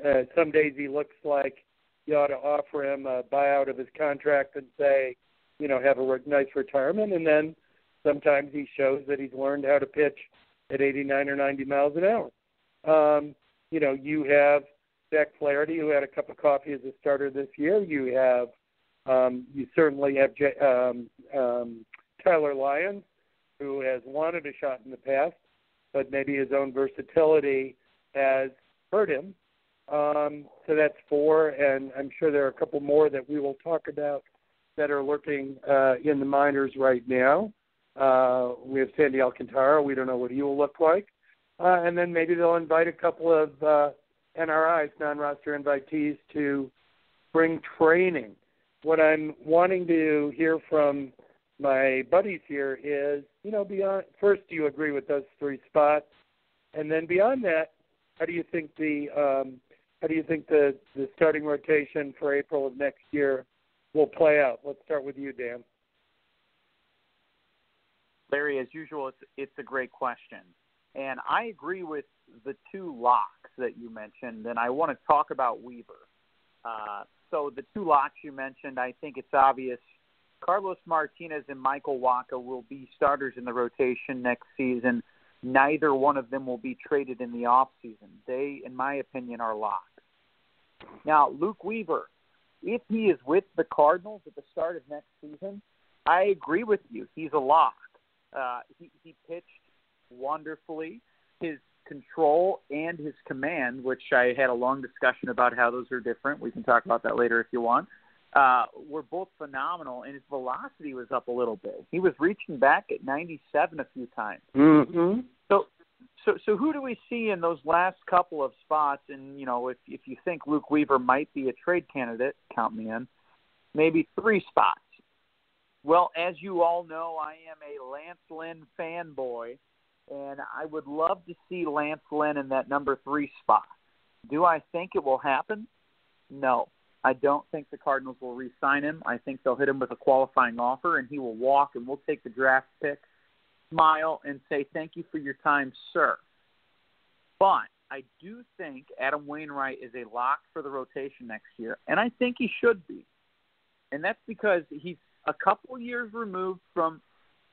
uh, some days he looks like you ought to offer him a buyout of his contract and say, you know, have a re- nice retirement, and then sometimes he shows that he's learned how to pitch at 89 or 90 miles an hour. Um, you know, you have Jack Flaherty, who had a cup of coffee as a starter this year. You have, um, you certainly have J- um, um, Tyler Lyons, who has wanted a shot in the past, but maybe his own versatility has hurt him. Um, so that's four, and I'm sure there are a couple more that we will talk about that are lurking uh, in the minors right now. Uh, we have Sandy Alcantara. We don't know what he will look like uh, and then maybe they'll invite a couple of uh, NRIs, non-roster invitees, to spring training. What I'm wanting to hear from my buddies here is, you know, beyond first, do you agree with those three spots, and then beyond that, how do you think the um, how do you think the the starting rotation for April of next year will play out? Let's start with you, Dan. Larry, as usual, it's it's a great question. And I agree with the two locks that you mentioned, and I want to talk about Weaver. Uh, so the two locks you mentioned, I think it's obvious. Carlos Martinez and Michael Wacha will be starters in the rotation next season. Neither one of them will be traded in the off season. They, in my opinion, are locked. Now, Luke Weaver, if he is with the Cardinals at the start of next season, I agree with you. He's a lock. Uh, he, he pitched wonderfully. His control and his command, which I had a long discussion about how those are different. We can talk about that later if you want. Uh, were both phenomenal, and his velocity was up a little bit. He was reaching back at 97 a few times. Mm-hmm. So, so, so who do we see in those last couple of spots? And you know, if if you think Luke Weaver might be a trade candidate, count me in. Maybe three spots. Well, as you all know, I am a Lance Lynn fanboy and I would love to see Lance Lynn in that number three spot. Do I think it will happen? No. I don't think the Cardinals will re sign him. I think they'll hit him with a qualifying offer and he will walk and we'll take the draft pick, smile, and say, Thank you for your time, sir. But I do think Adam Wainwright is a lock for the rotation next year, and I think he should be. And that's because he's a couple years removed from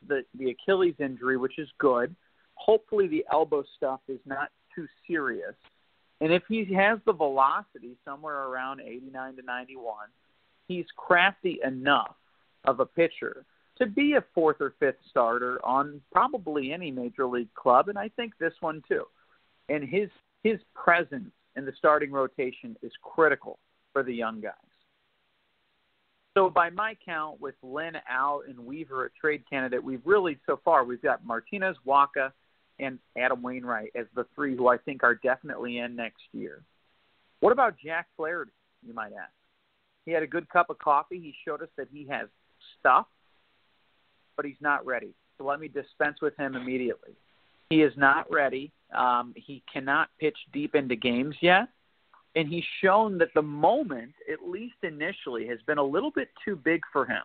the the Achilles injury, which is good hopefully the elbow stuff is not too serious. And if he has the velocity somewhere around 89 to 91, he's crafty enough of a pitcher to be a fourth or fifth starter on probably any major league club, and I think this one too. And his his presence in the starting rotation is critical for the young guys. So by my count, with Lynn out and Weaver a trade candidate, we've really so far we've got Martinez, Wacha, and Adam Wainwright as the three who I think are definitely in next year. What about Jack Flaherty, you might ask? He had a good cup of coffee. He showed us that he has stuff, but he's not ready. So let me dispense with him immediately. He is not ready. Um, he cannot pitch deep into games yet. and he's shown that the moment, at least initially, has been a little bit too big for him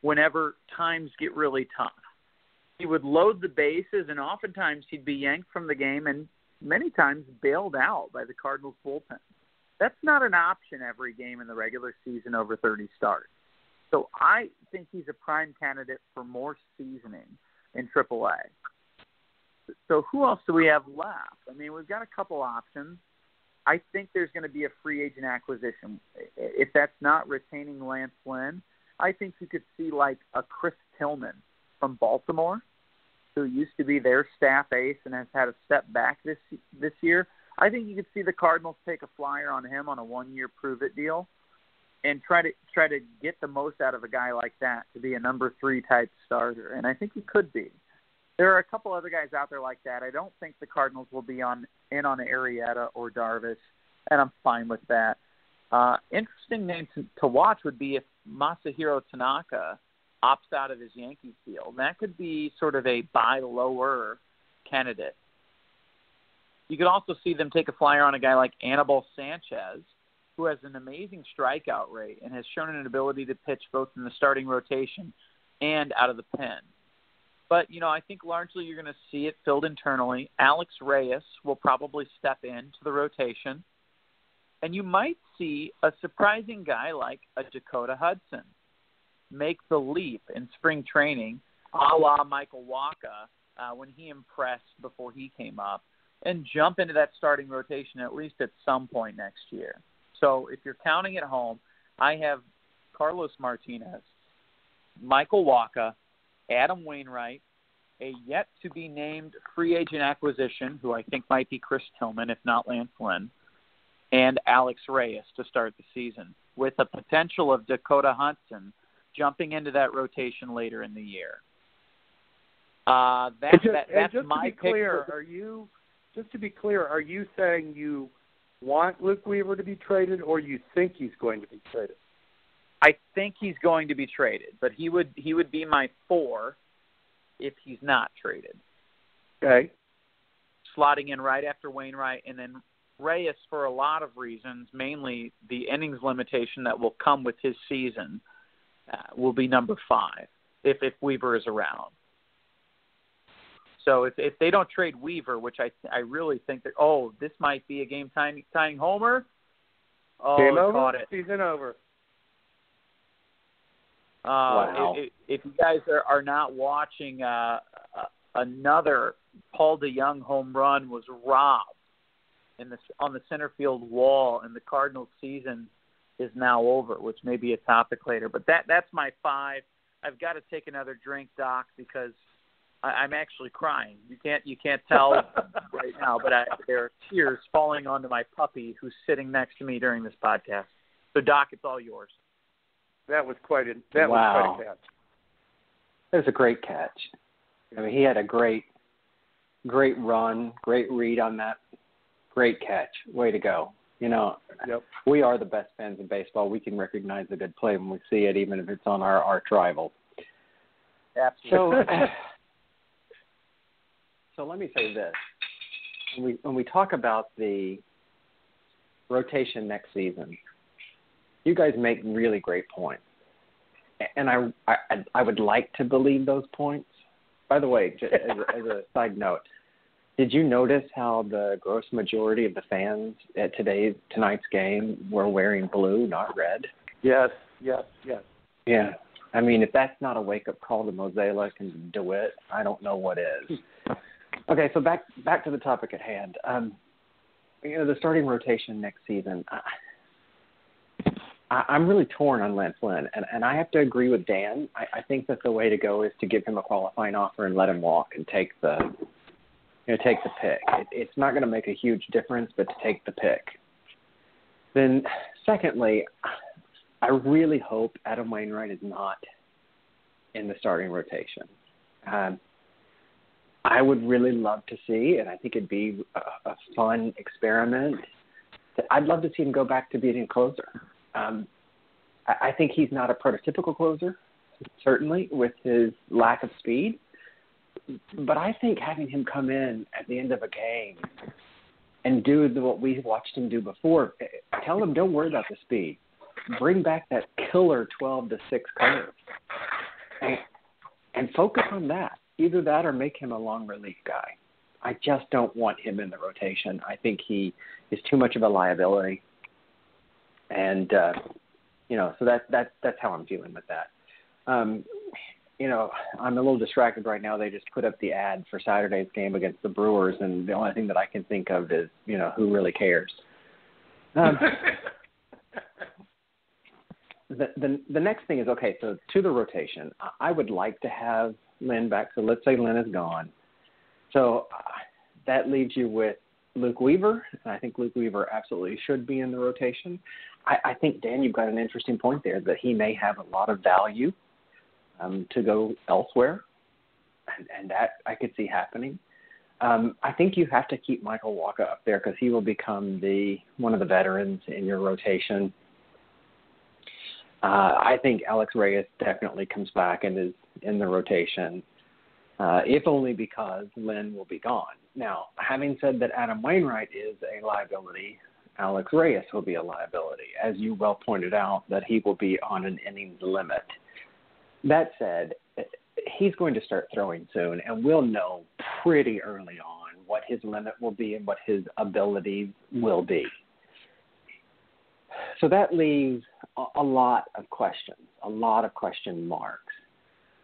whenever times get really tough. He would load the bases, and oftentimes he'd be yanked from the game and many times bailed out by the Cardinals bullpen. That's not an option every game in the regular season over 30 starts. So I think he's a prime candidate for more seasoning in AAA. So who else do we have left? I mean, we've got a couple options. I think there's going to be a free agent acquisition. If that's not retaining Lance Lynn, I think you could see like a Chris Tillman from Baltimore, who used to be their staff ace and has had a step back this this year. I think you could see the Cardinals take a flyer on him on a one-year prove-it deal, and try to try to get the most out of a guy like that to be a number three type starter. And I think he could be. There are a couple other guys out there like that. I don't think the Cardinals will be on in on Arrieta or Darvish, and I'm fine with that. Uh, interesting name to, to watch would be if Masahiro Tanaka opts out of his Yankees deal. That could be sort of a buy lower candidate. You could also see them take a flyer on a guy like Anibal Sanchez, who has an amazing strikeout rate and has shown an ability to pitch both in the starting rotation and out of the pen. But, you know, I think largely you're going to see it filled internally. Alex Reyes will probably step into the rotation. And you might see a surprising guy like a Dakota Hudson make the leap in spring training, a la Michael Wacha, uh, when he impressed before he came up, and jump into that starting rotation at least at some point next year. So if you're counting at home, I have Carlos Martinez, Michael Wacha, Adam Wainwright, a yet to be named free agent acquisition, who I think might be Chris Tillman, if not Lance Lynn, and Alex Reyes to start the season, with the potential of Dakota Hudson jumping into that rotation later in the year. Uh, that, just, that, that's my clear, pick. are you just to be clear, are you saying you want Luke Weaver to be traded, or you think he's going to be traded? I think he's going to be traded, but he would he would be my four if he's not traded. Okay. Slotting in right after Wainwright, and then Reyes for a lot of reasons, mainly the innings limitation that will come with his season, will be number five if if Weaver is around. So if if they don't trade Weaver, which I I really think that oh this might be a game tying tying homer. Oh, Game over. caught it. Season over. Uh, Wow. if, if you guys are, are not watching, uh, uh, another Paul DeJong home run was robbed in the on the center field wall, and the Cardinals' season is now over, which may be a topic later. But that that's my five. I've got to take another drink, Doc, because I, I'm actually crying. You can't you can't tell right now, but I, there are tears falling onto my puppy who's sitting next to me during this podcast. So, Doc, it's all yours. That was quite a that Wow. was quite a catch. That was a great catch. I mean, he had a great, great run, great read on that, great catch. Way to go! You know, Yep. we are the best fans in baseball. We can recognize a good play when we see it, even if it's on our arch rival. Absolutely. So, so let me say this: when we when we talk about the rotation next season, you guys make really great points, and I I, I would like to believe those points. By the way, as, a, as a side note, did you notice how the gross majority of the fans at today's tonight's game were wearing blue, not red? Yes, yes, yes. Yeah. I mean, if that's not a wake up call to Mozeliak and DeWitt, I don't know what is. Okay, so back back to the topic at hand. Um, you know, the starting rotation next season. I, I, I'm really torn on Lance Lynn, and, and I have to agree with Dan. I, I think that the way to go is to give him a qualifying offer and let him walk and take the, you know, take the pick. It, it's not going to make a huge difference, but to take the pick. Then, secondly, I really hope Adam Wainwright is not in the starting rotation. Um, I would really love to see, and I think it'd be a, a fun experiment. I'd love to see him go back to being a closer. Um, I, I think he's not a prototypical closer, certainly with his lack of speed. But I think having him come in at the end of a game and do the, what we watched him do before. Tell him don't worry about the speed. Bring back that killer 12 to 6 curve. And, and focus on that. Either that or make him a long relief guy. I just don't want him in the rotation. I think he is too much of a liability. And uh you know, so that that that's how I'm feeling with that. Um you know, I'm a little distracted right now. They just put up the ad for Saturday's game against the Brewers, and the only thing that I can think of is, you know, who really cares? Um, the, the the next thing is okay. So to the rotation, I would like to have Lynn back. So let's say Lynn is gone. So uh, that leaves you with Luke Weaver, and I think Luke Weaver absolutely should be in the rotation. I, I think Dan, you've got an interesting point there that he may have a lot of value um, to go elsewhere, and, and that I could see happening. Um, I think you have to keep Michael Wacha up there because he will become the one of the veterans in your rotation. Uh, I think Alex Reyes definitely comes back and is in the rotation, uh, if only because Lynn will be gone. Now, having said that Adam Wainwright is a liability, Alex Reyes will be a liability, as you well pointed out, that he will be on an innings limit. That said, he's going to start throwing soon, and we'll know pretty early on what his limit will be and what his abilities will be. So that leaves a, lot of questions, a lot of question marks.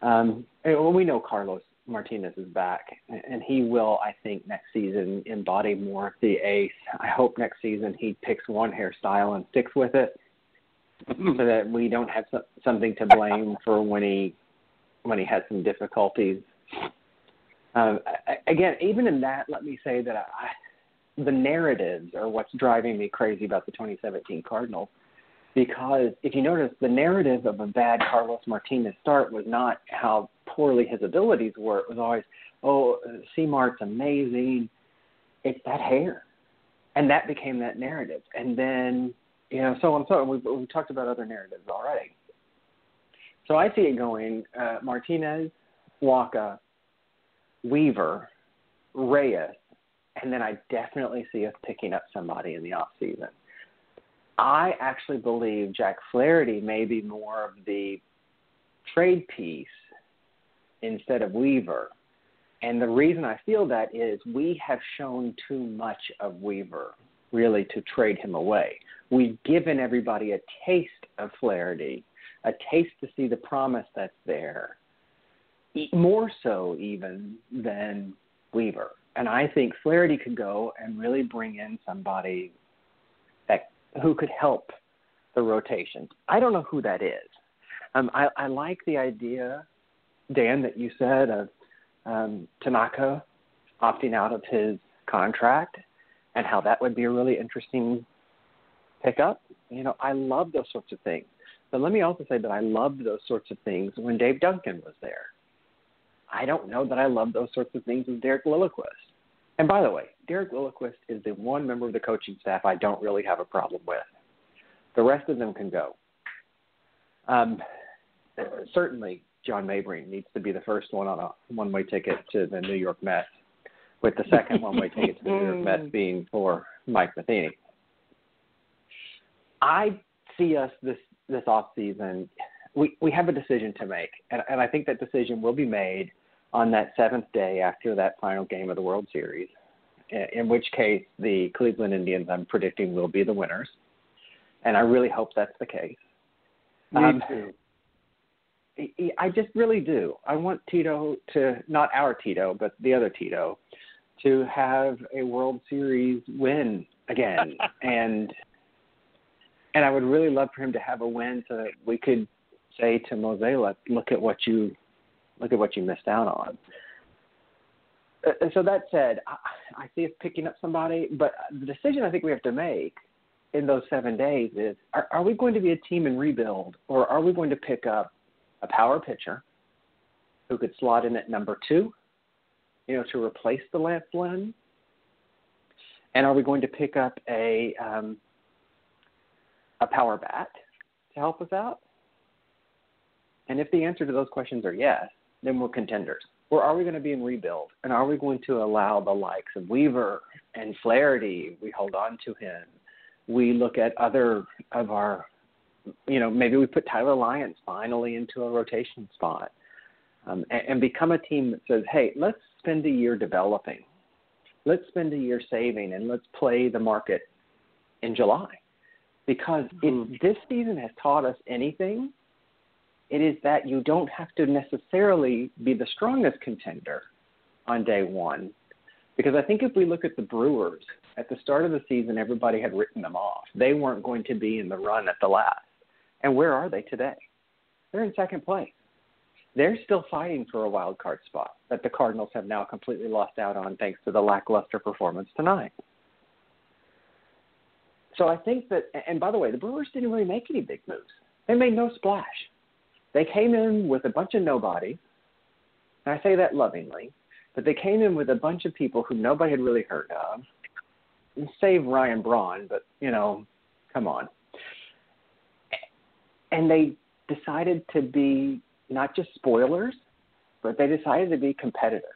Um, and we know Carlos Martinez is back, and he will, I think, next season embody more of the ace. I hope next season he picks one hairstyle and sticks with it, that we don't have some, something to blame for when he when he had some difficulties. Um, again, even in that, let me say that I, the narratives are what's driving me crazy about the 2017 Cardinals. Because if you notice, the narrative of a bad Carlos Martinez start was not how poorly his abilities were. It was always, oh, C-Mart's amazing. It's that hair. And that became that narrative. And then, know, so on so on. We, we talked about other narratives already. So I see it going uh, Martinez, Wacha, Weaver, Reyes, and then I definitely see us picking up somebody in the off season. I actually believe Jack Flaherty may be more of the trade piece instead of Weaver. And the reason I feel that is we have shown too much of Weaver really to trade him away. We've given everybody a taste of Flaherty a taste to see the promise that's there, more so even than Weaver. And I think Flaherty could go and really bring in somebody that who could help the rotation. I don't know who that is. Um, I, I like the idea, Dan, that you said of um, Tanaka opting out of his contract and how that would be a really interesting pickup. You know, I love those sorts of things. But let me also say that I loved those sorts of things when Dave Duncan was there. I don't know that I love those sorts of things with Derek Lilliquist. And by the way, Derek Lilliquist is the one member of the coaching staff I don't really have a problem with. The rest of them can go. Um, certainly, John Mabry needs to be the first one on a one-way ticket to the New York Mets, with the second one-way ticket to the New York Mets being for Mike Matheny. I see us this this off season, we we have a decision to make, and, and I think that decision will be made on that seventh day after that final game of the World Series. In which case, the Cleveland Indians, I'm predicting, will be the winners, and I really hope that's the case. Me um, too. I just really do. I want Tito to not our Tito, but the other Tito, to have a World Series win again, and and I would really love for him to have a win so that we could say to Mozeliak, look at what you look at what you missed out on. Uh, and so that said, I, I see us picking up somebody, but the decision I think we have to make in those seven days is: are, are we going to be a team in rebuild, or are we going to pick up a power pitcher who could slot in at number two, you know, to replace the Lance Lynn? And are we going to pick up a um, a power bat to help us out? And if the answer to those questions are yes, then we're contenders. Or are we going to be in rebuild? And are we going to allow the likes of Weaver and Flaherty, we hold on to him. We look at other of our, you know, maybe we put Tyler Lyons finally into a rotation spot um, and, and become a team that says, hey, let's spend a year developing. Let's spend a year saving and let's play the market in July. Because Mhm. if this season has taught us anything, it is that you don't have to necessarily be the strongest contender on day one. Because I think if we look at the Brewers, at the start of the season, everybody had written them off. They weren't going to be in the run at the last. And where are they today? They're in second place. They're still fighting for a wild card spot that the Cardinals have now completely lost out on thanks to the lackluster performance tonight. So I think that, and by the way, the Brewers didn't really make any big moves. They made no splash. They came in with a bunch of nobody, and I say that lovingly, but they came in with a bunch of people who nobody had really heard of, save Ryan Braun, but you know, come on. And they decided to be not just spoilers, but they decided to be competitors.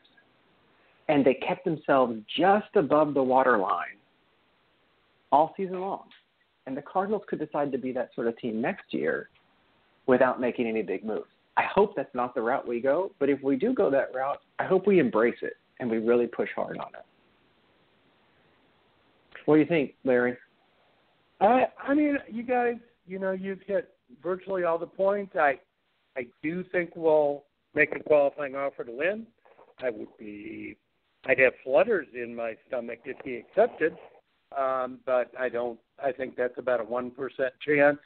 And they kept themselves just above the waterline all season long. And the Cardinals could decide to be that sort of team next year without making any big moves. I hope that's not the route we go, but if we do go that route, I hope we embrace it and we really push hard on it. What do you think, Larry? I I mean, you guys, you know, you've hit virtually all the points. I I do think we'll make a qualifying offer to Lynn. I would be I'd have flutters in my stomach if he accepted. Um, but I don't I think that's about a one percent chance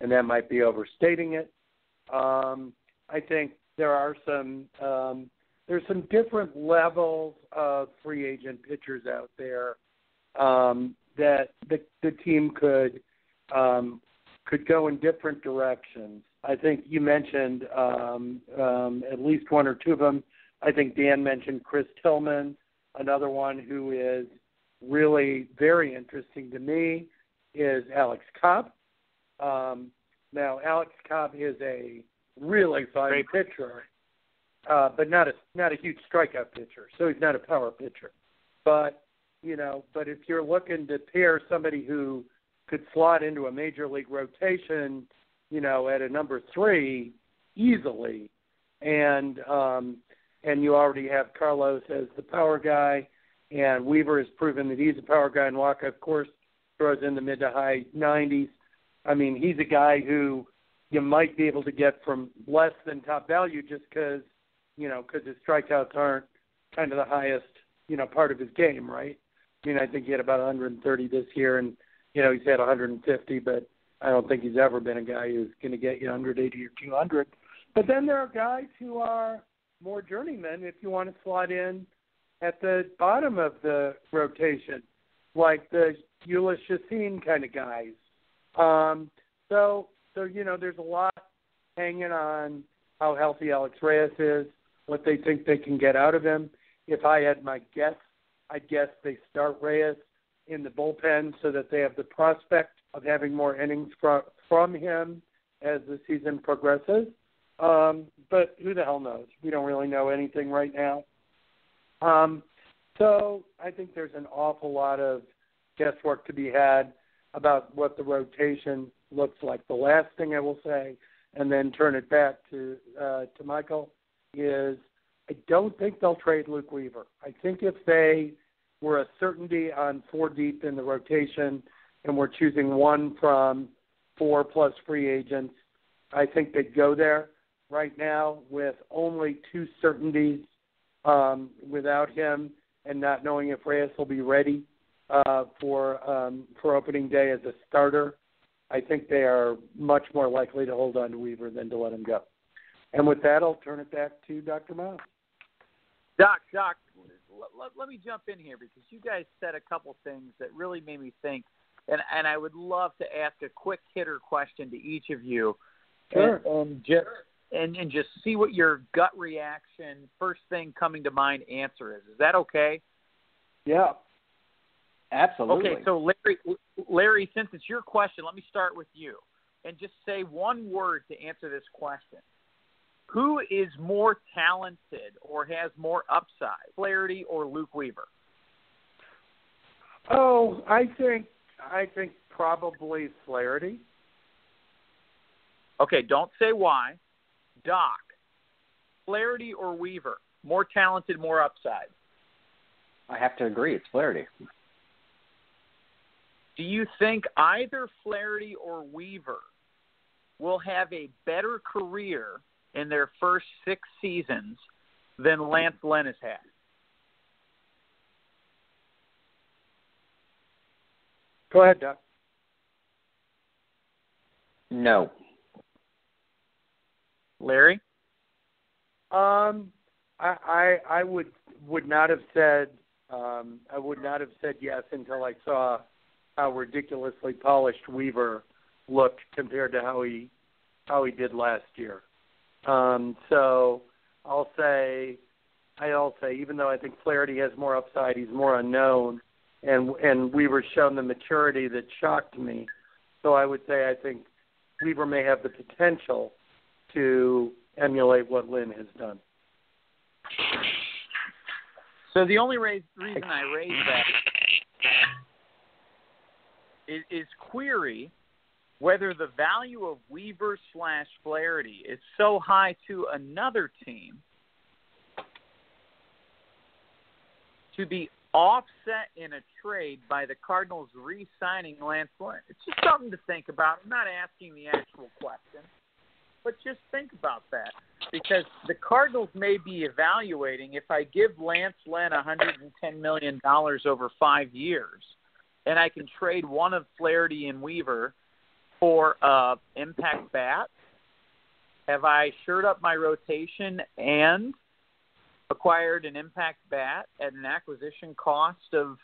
and that might be overstating it. Um, I think there are some um, there's some different levels of free agent pitchers out there um, that the the team could um, could go in different directions. I think you mentioned um, um, at least one or two of them. I think Dan mentioned Chris Tillman, another one who is really very interesting to me is Alex Cobb. Um, now, Alex Cobb is a really fine Great. pitcher, uh, but not a not a huge strikeout pitcher. So he's not a power pitcher. But you know, but if you're looking to pair somebody who could slot into a major league rotation, you know, at a number three easily, and um, and you already have Carlos as the power guy, and Weaver has proven that he's a power guy, and Wacha, of course, throws in the mid to high 90s. I mean, he's a guy who you might be able to get from less than top value just because, you know, because his strikeouts aren't kind of the highest, you know, part of his game, right? I mean, I think he had about 130 this year, and you know, he's had 150, but I don't think he's ever been a guy who's going to get you 180 or 200. But then there are guys who are more journeymen if you want to slot in at the bottom of the rotation, like the Jhoulys Chacín kind of guys. Um, so, so you know, there's a lot hanging on how healthy Alex Reyes is, what they think they can get out of him. If I had my guess, I'd guess they start Reyes in the bullpen so that they have the prospect of having more innings from from him as the season progresses. Um, but who the hell knows? We don't really know anything right now. Um, so I think there's an awful lot of guesswork to be had about what the rotation looks like. The last thing I will say, and then turn it back to uh, to Michael, is I don't think they'll trade Luke Weaver. I think if they were a certainty on four deep in the rotation and we're choosing one from four plus free agents, I think they'd go there. Right now, with only two certainties um, without him and not knowing if Reyes will be ready uh, for um, for opening day as a starter, I think they are much more likely to hold on to Weaver than to let him go. And with that, I'll turn it back to Dr. Miles. Doc, Doc, let, let, me jump in here because you guys said a couple things that really made me think, and and I would love to ask a quick hitter question to each of you, Sure. and, and just and and just see what your gut reaction, first thing coming to mind, answer is. Is that okay? Yeah. Absolutely. Okay, so Larry, Larry, since it's your question, let me start with you, and just say one word to answer this question. Who is more talented or has more upside, Flaherty or Luke Weaver? Oh, I think I think probably Flaherty. Okay, don't say why. Doc, Flaherty or Weaver? More talented, more upside. I have to agree. It's Flaherty. Do you think either Flaherty or Weaver will have a better career in their first six seasons than Lance Lynn has had? Go ahead, Doc. No. Larry? Um, I, I I would would not have said um, I would not have said yes until I saw how ridiculously polished Weaver looked compared to how he how he did last year. Um, so I'll say I'll say even though I think Flaherty has more upside, he's more unknown, and and Weaver's shown the maturity that shocked me. So I would say I think Weaver may have the potential to emulate what Lynn has done. So the only raise, reason I raise that is, is query whether the value of Weaver slash Flaherty is so high to another team to be offset in a trade by the Cardinals re-signing Lance Lynn. It's just something to think about. I'm not asking the actual question, but just think about that because the Cardinals may be evaluating if I give Lance Lynn 110 million dollars over five years, and I can trade one of Flaherty and Weaver for a impact bat. Have I shored up my rotation and acquired an impact bat at an acquisition cost of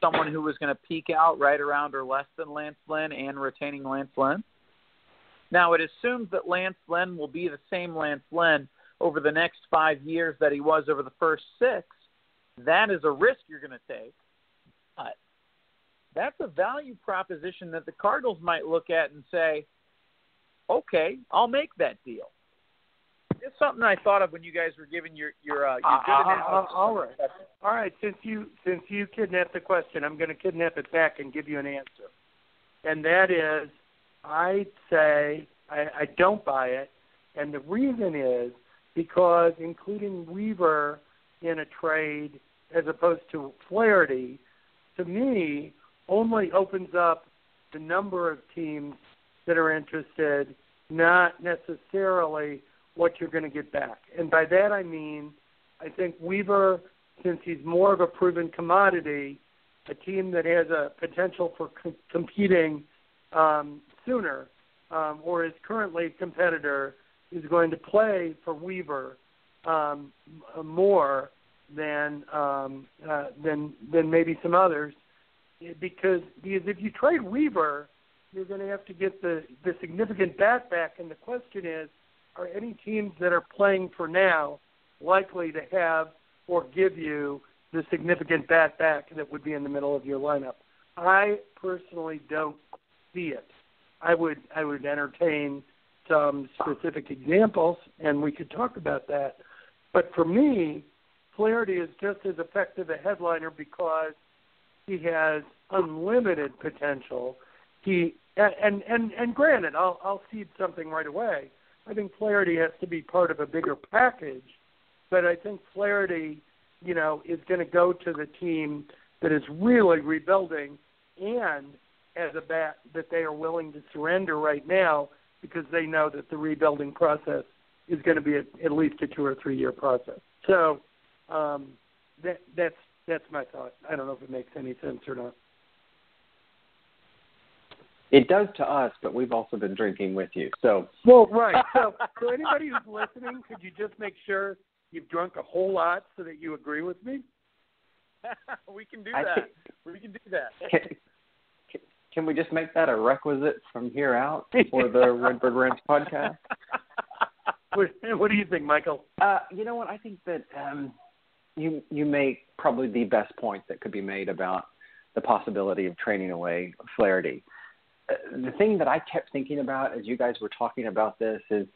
someone who was going to peak out right around or less than Lance Lynn and retaining Lance Lynn? Now, it assumes that Lance Lynn will be the same Lance Lynn over the next five years that he was over the first six. That is a risk you're going to take. But that's a value proposition that the Cardinals might look at and say, okay, I'll make that deal. It's something I thought of when you guys were giving your your, uh, your good Uh, analysis. uh, all right. All right, since you since you kidnapped the question, I'm going to kidnap it back and give you an answer. And that is, I'd say I, I don't buy it, and the reason is because including Weaver in a trade as opposed to Flaherty, to me, only opens up the number of teams that are interested, not necessarily what you're going to get back. And by that I mean, I think Weaver, since he's more of a proven commodity, a team that has a potential for co- competing um, sooner, um, or is currently competitor, is going to play for Weaver um, more than um, uh, than than maybe some others, because because if you trade Weaver, you're going to have to get the the significant bat back, and the question is, are any teams that are playing for now likely to have or give you the significant bat back that would be in the middle of your lineup? I personally don't see it. I would I would entertain some specific examples, and we could talk about that. But for me, Flaherty is just as effective a headliner because he has unlimited potential. He and and and granted, I'll I'll cede something right away. I think Flaherty has to be part of a bigger package, but I think Flaherty, you know, is going to go to the team that is really rebuilding and as a bat that they are willing to surrender right now because they know that the rebuilding process is going to be at, at least a two or three year process. So um, that that's that's my thought. I don't know if it makes any sense or not. It does to us, but we've also been drinking with you. So Well, right. So, so anybody who's listening, could you just make sure you've drunk a whole lot so that you agree with me? we can do I that. think- We can do that. can, can- we just make that a requisite from here out for the Redbird Rants podcast? What, what do you think, Michael? Uh, you know what? I think that um, you you make probably the best point that could be made about the possibility of training away Flaherty. Uh, the thing that I kept thinking about as you guys were talking about this is,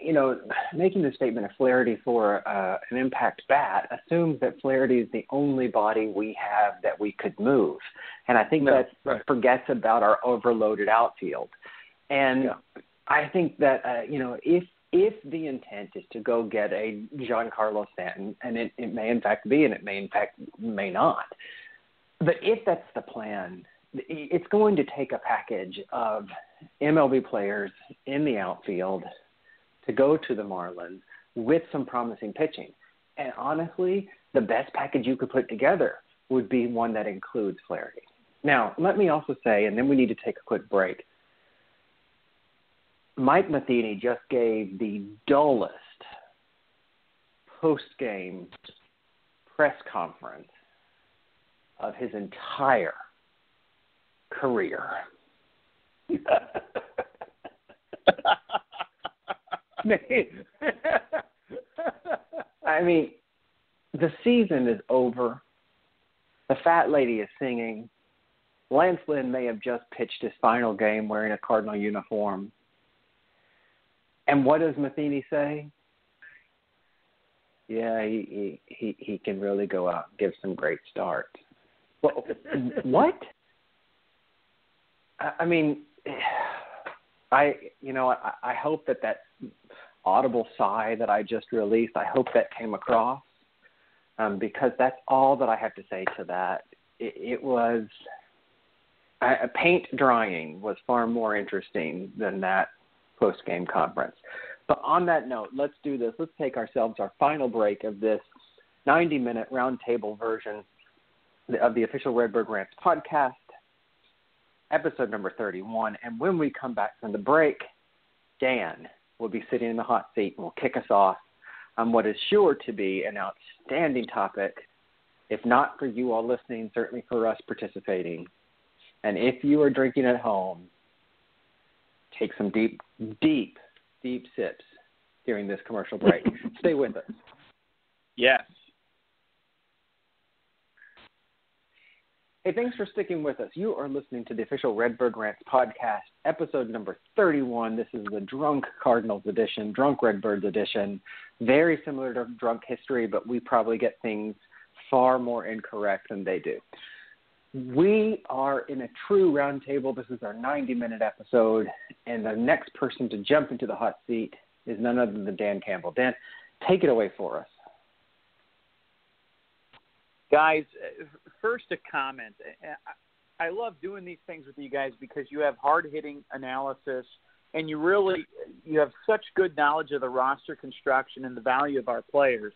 you know, making the statement of Flaherty for uh, an impact bat assumes that Flaherty is the only body we have that we could move, and I think No, that right. forgets about our overloaded outfield. And Yeah. I think that uh, you know if if the intent is to go get a Giancarlo Stanton, and it, it may in fact be, and it may in fact may not, but if that's the plan, it's going to take a package of MLB players in the outfield to go to the Marlins with some promising pitching. And honestly, the best package you could put together would be one that includes Flaherty. Now, let me also say, and then we need to take a quick break. Mike Matheny just gave the dullest post game press conference of his entire career. I mean, the season is over. The fat lady is singing. Lance Lynn may have just pitched his final game wearing a Cardinal uniform. And what does Matheny say? Yeah, he he he, he can really go out and give some great starts. Well, what? I, I mean, I you know I, I hope that that audible sigh that I just released, I hope that came across um, because that's all that I have to say to that. It, it was uh, paint drying was far more interesting than that post game conference. But on that note, let's do this. Let's take ourselves our final break of this 90 minute roundtable version of the official Redbird Rants podcast, episode number 31. And when we come back from the break, Dan will be sitting in the hot seat and will kick us off on what is sure to be an outstanding topic, if not for you all listening, certainly for us participating. And if you are drinking at home, take some deep, deep, deep sips during this commercial break. Stay with us. Yes. Hey, thanks for sticking with us. You are listening to the official Redbird Rants podcast, episode number 31. This is the Drunk Cardinals edition, Drunk Redbirds edition. Very similar to Drunk History, but we probably get things far more incorrect than they do. We are in a true roundtable. This is our 90 minute episode, and the next person to jump into the hot seat is none other than Dan Campbell. Dan, take it away for us. Guys, first a comment. I love doing these things with you guys because you have hard-hitting analysis and you really you have such good knowledge of the roster construction and the value of our players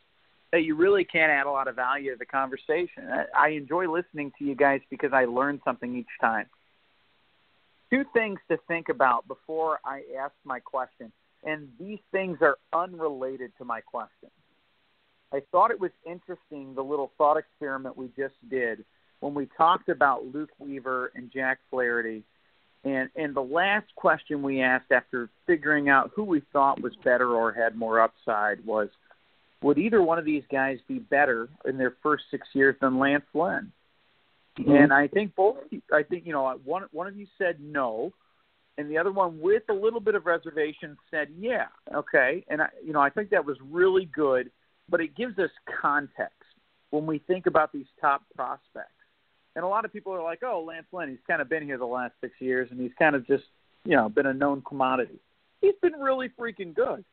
that you really can add a lot of value to the conversation. I enjoy listening to you guys because I learn something each time. Two things to think about before I ask my question, and these things are unrelated to my question. I thought it was interesting the little thought experiment we just did when we talked about Luke Weaver and Jack Flaherty. And and the last question we asked after figuring out who we thought was better or had more upside was would either one of these guys be better in their first six years than Lance Lynn? Mm-hmm. And I think both I think you know one one of you said no and the other one with a little bit of reservation said yeah okay and I you know I think that was really good but it gives us context when we think about these top prospects. And a lot of people are like, "Oh, Lance Lynn, he's kind of been here the last six years, and he's kind of just, you know, been a known commodity." He's been really freaking good.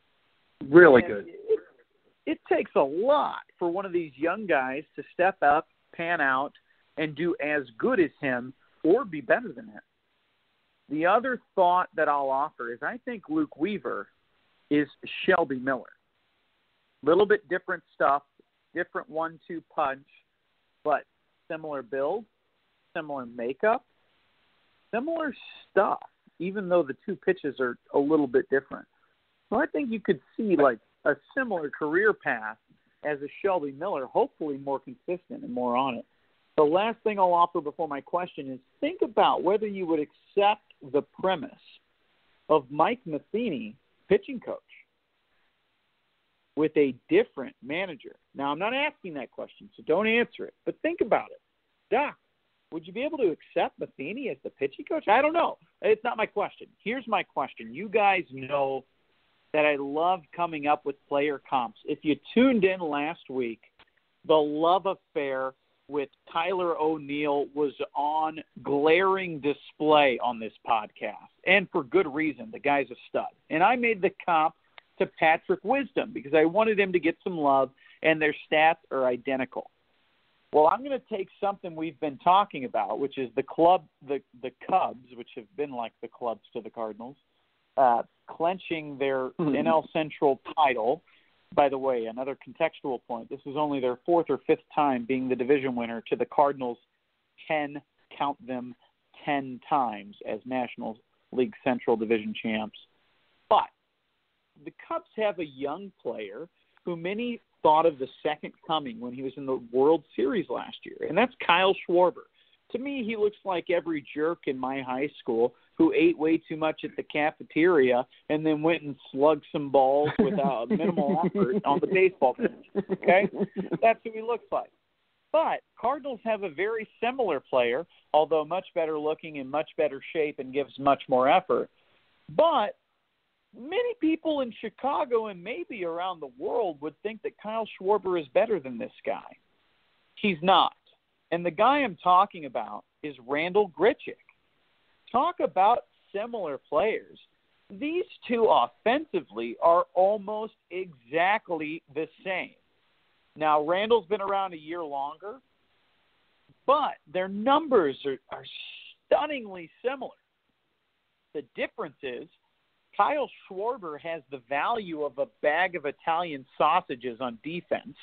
Really And good. It, it takes a lot for one of these young guys to step up, pan out, and do as good as him or be better than him. The other thought that I'll offer is I think Luke Weaver is Shelby Miller little bit different stuff, different one-two punch, but similar build, similar makeup, similar stuff. Even though the two pitches are a little bit different, so I think you could see like a similar career path as a Shelby Miller, hopefully more consistent and more on it. The last thing I'll offer before my question is think about whether you would accept the premise of Mike Matheny, pitching coach with a different manager? Now, I'm not asking that question, so don't answer it, but think about it. Doc, would you be able to accept Matheny as the pitching coach? I don't know. It's not my question. Here's my question. You guys know that I love coming up with player comps. If you tuned in last week, the love affair with Tyler O'Neill was on glaring display on this podcast, and for good reason. The guy's a stud. And I made the comp to Patrick Wisdom because I wanted him to get some love, and their stats are identical. Well, I'm going to take something we've been talking about, which is the club, the the Cubs, which have been like the clubs to the Cardinals, uh, clenching their Mhm. NL Central title. By the way, another contextual point: this is only their fourth or fifth time being the division winner to the Cardinals. Ten, count them, ten times as National League Central Division champs. But the Cubs have a young player who many thought of the second coming when he was in the World Series last year, and that's Kyle Schwarber. To me, he looks like every jerk in my high school who ate way too much at the cafeteria and then went and slugged some balls without uh, minimal effort on the baseball pitch. Okay? That's who he looks like. But Cardinals have a very similar player, although much better looking in much better shape and gives much more effort. But many people in Chicago and maybe around the world would think that Kyle Schwarber is better than this guy. He's not. And the guy I'm talking about is Randal Grichuk. Talk about similar players. These two offensively are almost exactly the same. Now, Randall's been around a year longer, but their numbers are, are stunningly similar. The difference is Kyle Schwarber has the value of a bag of Italian sausages on defense,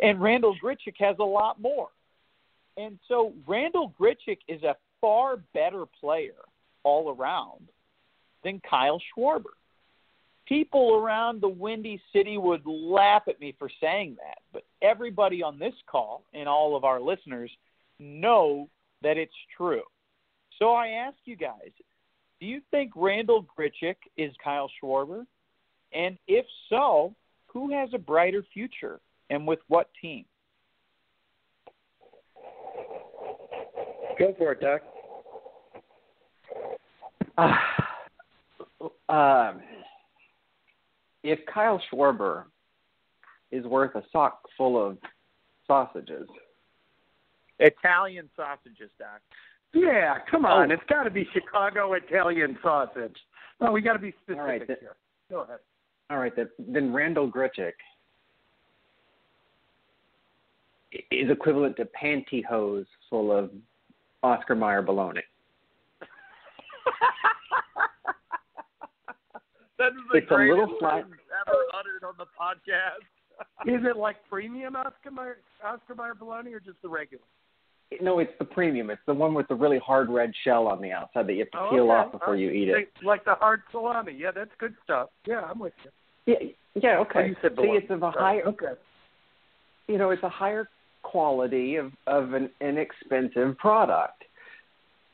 and Randal Grichuk has a lot more. And so Randal Grichuk is a far better player all around than Kyle Schwarber. People around the Windy City would laugh at me for saying that, but everybody on this call and all of our listeners know that it's true. So I ask you guys, do you think Randal Grichuk is Kyle Schwarber? And if so, who has a brighter future and with what team? Go for it, Doc. Uh, um, if Kyle Schwarber is worth a sock full of sausages, Italian sausages, Doc. Yeah, come on. Oh. It's got to be Chicago Italian sausage. No, we got to be specific right, that- here. Go ahead. all right, then, then Randal Grichuk is equivalent to pantyhose full of Oscar Mayer bologna. that is the It's a little flat- ever uttered on the podcast. Is it like premium Oscar Mayer, Oscar Mayer bologna or just the regular? No, it's the premium. It's the one with the really hard red shell on the outside that you have to Oh, peel okay. off before you eat it. Like- the hard salami. Yeah, that's good stuff. Yeah, I'm with you. Yeah, yeah, okay. Oh, you said See, it's of a higher, Okay. you know, it's a higher quality of of an inexpensive product,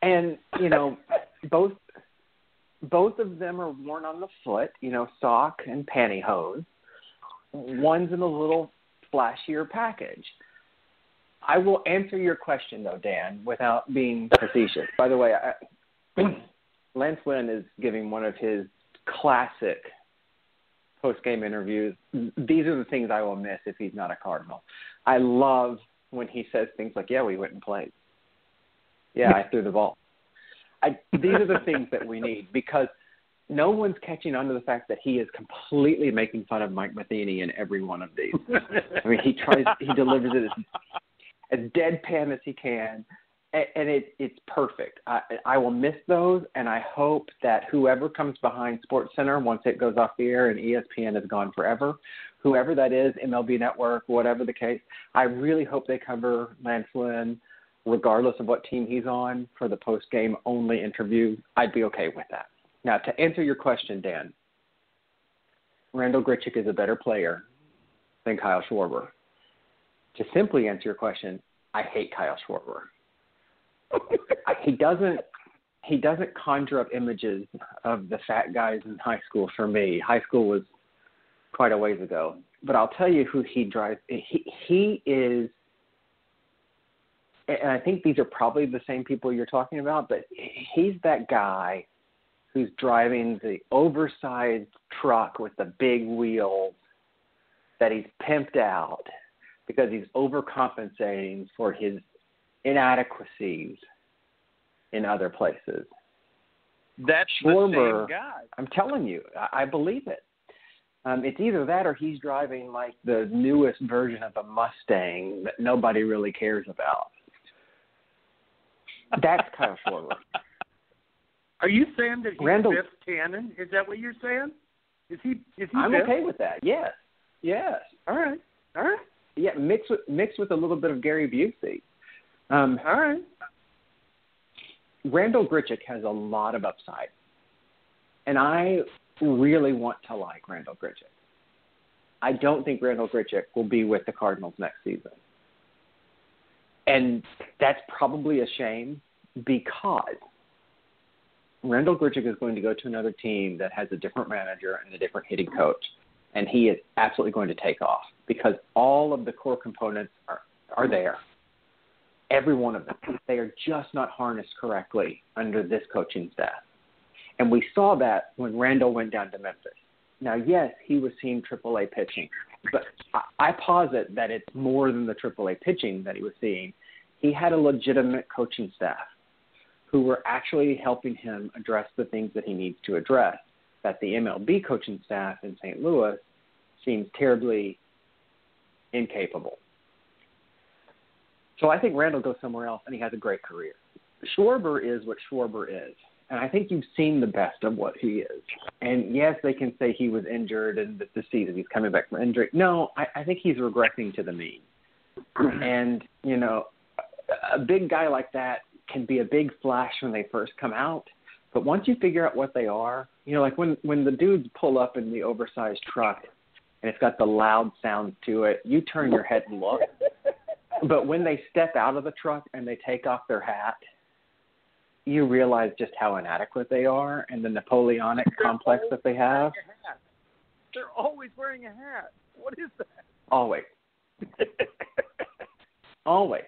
and you know, both both of them are worn on the foot. You know, sock and pantyhose. One's in a little flashier package. I will answer your question though, Dan, without being facetious. By the way, I, Lance Lynn is giving one of his classic post game interviews. These are the things I will miss if he's not a Cardinal. I love when he says things like, "Yeah, we went and played. Yeah, I threw the ball." I, these are the things that we need because no one's catching on to the fact that he is completely making fun of Mike Matheny in every one of these. I mean, he tries, he delivers it as, as deadpan as he can, and, it, it's perfect. I, I will miss those, and I hope that whoever comes behind Sports Center once it goes off the air and ESPN is gone forever, whoever that is, MLB Network, whatever the case, I really hope they cover Lance Lynn, regardless of what team he's on, for the post game only interview. I'd be okay with that. Now, to answer your question, Dan, Randal Grichuk is a better player than Kyle Schwarber. To simply answer your question, I hate Kyle Schwarber. He doesn't he doesn't conjure up images of the fat guys in high school for me. High school was quite a ways ago. But I'll tell you who he drives. He he is, and I think these are probably the same people you're talking about. But he's that guy who's driving the oversized truck with the big wheels that he's pimped out because he's overcompensating for his inadequacies in other places. That's Schwarber, the same guy. I'm telling you, I, I believe it. Um, it's either that or he's driving like the newest version of a Mustang that nobody really cares about. That's Kyle Schwarber. Are you saying that he's Randall- Biff Tannen? Is that what you're saying? Is he? Is he? I'm Biff? okay with that. Yes, yes, All right. All right. Yeah. Mixed with mixed with a little bit of Gary Busey. Um, All right. Randal Grichuk has a lot of upside, and I really want to like Randal Grichuk. I don't think Randal Grichuk will be with the Cardinals next season, and that's probably a shame because Randal Grichuk is going to go to another team that has a different manager and a different hitting coach, and he is absolutely going to take off because all of the core components are are there every one of them. They are just not harnessed correctly under this coaching staff. And we saw that when Randall went down to Memphis. Now, yes, he was seeing AAA pitching, but I, I posit that it's more than the AAA pitching that he was seeing. He had a legitimate coaching staff who were actually helping him address the things that he needs to address that the MLB coaching staff in St. Louis seems terribly incapable. So I think Randall goes somewhere else, and he has a great career. Schwarber is what Schwarber is, and I think you've seen the best of what he is. And yes, they can say he was injured and that the season he's coming back from injury. No, I, I think he's regressing to the mean. and you know, a big guy like that can be a big flash when they first come out, but once you figure out what they are, you know, like when when the dudes pull up in the oversized truck and it's got the loud sound to it, you turn your head and look but when they step out of the truck and they take off their hat, you realize just how inadequate they are and the Napoleonic complex that they have. They're always wearing a hat. What is that? Always. Always.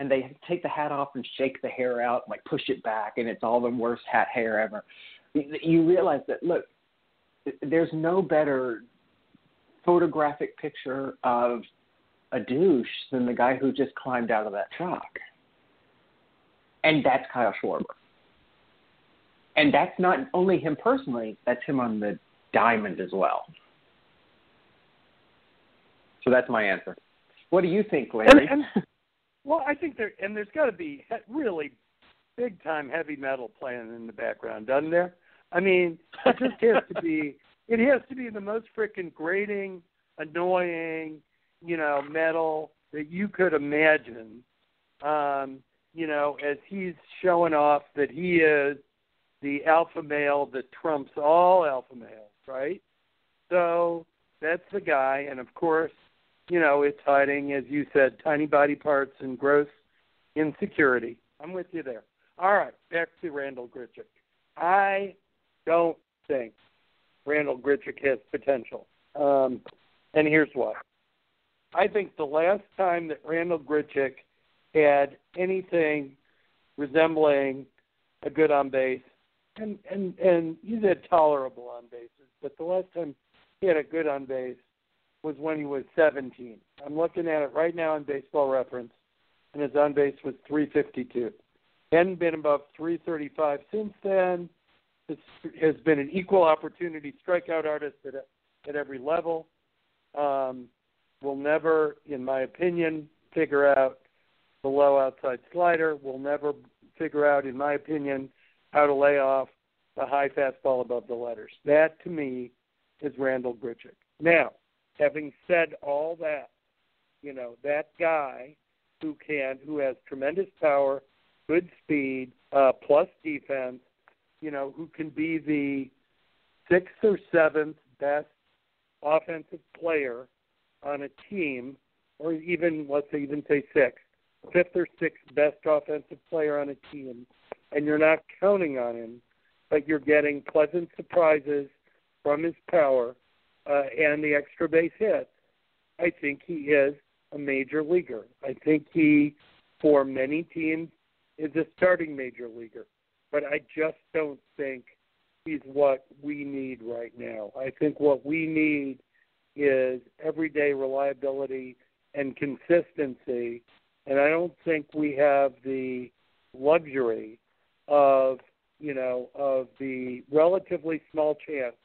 And they take the hat off and shake the hair out, like push it back, and it's all the worst hat hair ever. You realize that, look, there's no better photographic picture of a douche than the guy who just climbed out of that truck. And that's Kyle Schwarber. And that's not only him personally, that's him on the diamond as well. So that's my answer. What do you think, Larry? And, and well, I think there and there's got to be really big time heavy metal playing in the background, doesn't there? I mean, it just has to be. It has to be the most freaking grating, annoying, you know, metal that you could imagine. Um, you know, as he's showing off that he is the alpha male that trumps all alpha males, right? So that's the guy, and of course, you know, it's hiding, as you said, tiny body parts and gross insecurity. I'm with you there. All right, back to Randal Grichuk. I don't think Randal Grichuk has potential. Um, and here's why. I think the last time that Randal Grichuk had anything resembling a good on base, and and and he's had tolerable on bases, but the last time he had a good on base was when he was 17. I'm looking at it right now in Baseball Reference, and his on base was 352. Hadn't been above 335 since then. Has, has been an equal opportunity strikeout artist at at every level. Um, will never, in my opinion, figure out the low outside slider. Will never figure out, in my opinion, how to lay off the high fastball above the letters. That to me is Randal Grichuk. Now, having said all that, you know, that guy who can, who has tremendous power, good speed, uh, plus defense, you know, who can be the sixth or seventh best offensive player on a team, or even let's even say sixth, fifth or sixth best offensive player on a team, and you're not counting on him, but you're getting pleasant surprises from his power uh, and the extra base hits. I think he is a major leaguer. I think he, for many teams, is a starting major leaguer. But I just don't think he's what we need right now. I think what we need is everyday reliability and consistency, and I don't think we have the luxury of you know of the relatively small chance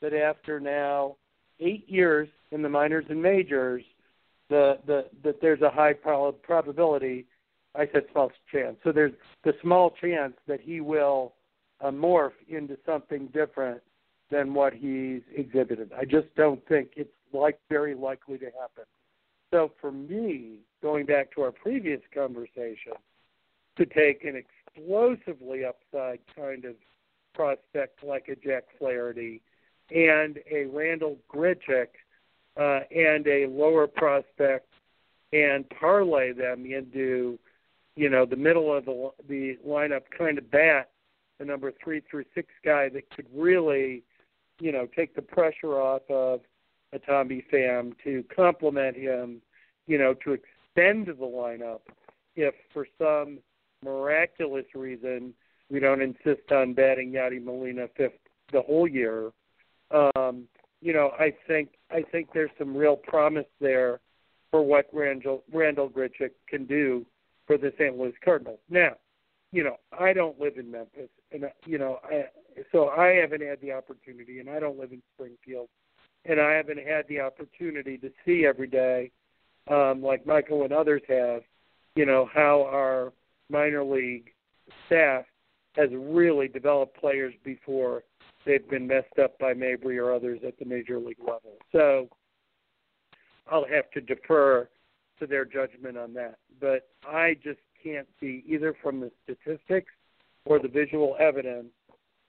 that after now eight years in the minors and majors, the the that there's a high prob- probability. I said small chance. So there's the small chance that he will uh, morph into something different than what he's exhibited. I just don't think it's like very likely to happen. So for me, going back to our previous conversation, to take an explosively upside kind of prospect like a Jack Flaherty and a Randal Grichuk uh, and a lower prospect and parlay them into, you know, the middle of the the lineup kind of bat, the number three through six guy that could really, you know, take the pressure off of a Tommy Pham to complement him, you know, to extend the lineup if for some miraculous reason we don't insist on batting Yadi Molina fifth the whole year. Um, you know, I think I think there's some real promise there for what Randal Randal Grichuk can do for the St. Louis Cardinals. Now, you know, I don't live in Memphis, and you know, I, so I haven't had the opportunity, and I don't live in Springfield, and I haven't had the opportunity to see every day, um, like Michael and others have, you know, how our minor league staff has really developed players before they've been messed up by Mabry or others at the major league level. So I'll have to defer to their judgment on that. But I just can't see either from the statistics or the visual evidence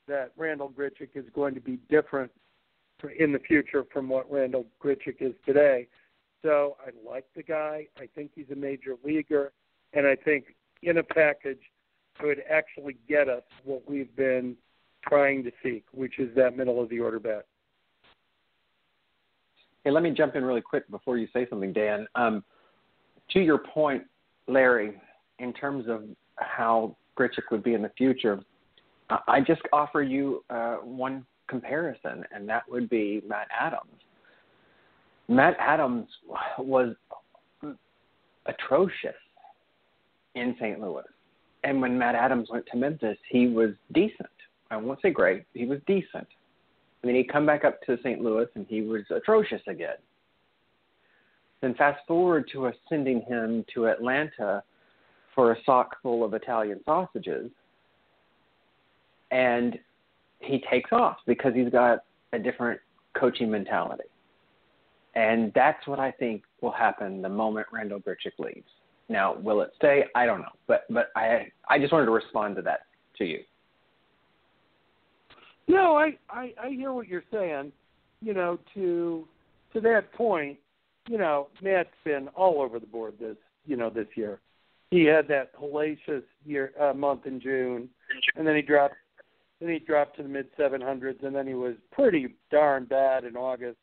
that Randal Grichuk is going to be different in the future from what Randal Grichuk is today. So I like the guy. I think he's a major leaguer, and I think in a package could actually get us what we've been trying to seek, which is that middle of the order bat. Hey, let me jump in really quick before you say something, Dan. Um, to your point, Larry, in terms of how Grichuk would be in the future, I just offer you uh, one comparison, and that would be Matt Adams. Matt Adams was atrocious in St. Louis. And when Matt Adams went to Memphis, he was decent. I won't say great, he was decent. And then he'd come back up to St. Louis and he was atrocious again. Then fast forward to us sending him to Atlanta for a sock full of Italian sausages, and he takes off because he's got a different coaching mentality. And that's what I think will happen the moment Randal Grichuk leaves. Now, will it stay? I don't know, but but I I just wanted to respond to that to you. No, I, I I hear what you're saying. You know, to to that point, you know, Matt's been all over the board this you know this year. He had that hellacious year uh, month in June, and then he dropped then he dropped to the mid 700s, and then he was pretty darn bad in August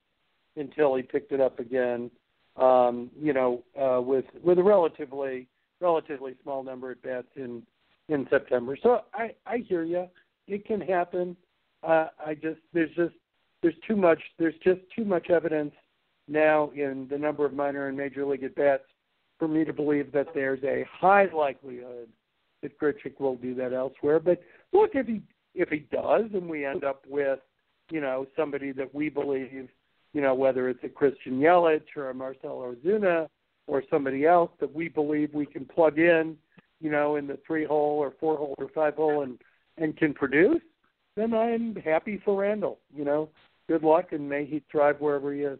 until he picked it up again. Um, you know, uh, with with a relatively relatively small number at bats in in September. So I I hear you. It can happen uh, I just there's just there's too much there's just too much evidence now in the number of minor and major league at bats for me to believe that there's a high likelihood that Grichuk will do that elsewhere. But look, if he if he does, and we end up with you know somebody that we believe, you know whether it's a Christian Yelich or a Marcell Ozuna or somebody else that we believe we can plug in, you know, in the three hole or four hole or five hole and and can produce, then I'm happy for Randall. You know, good luck and may he thrive wherever he is.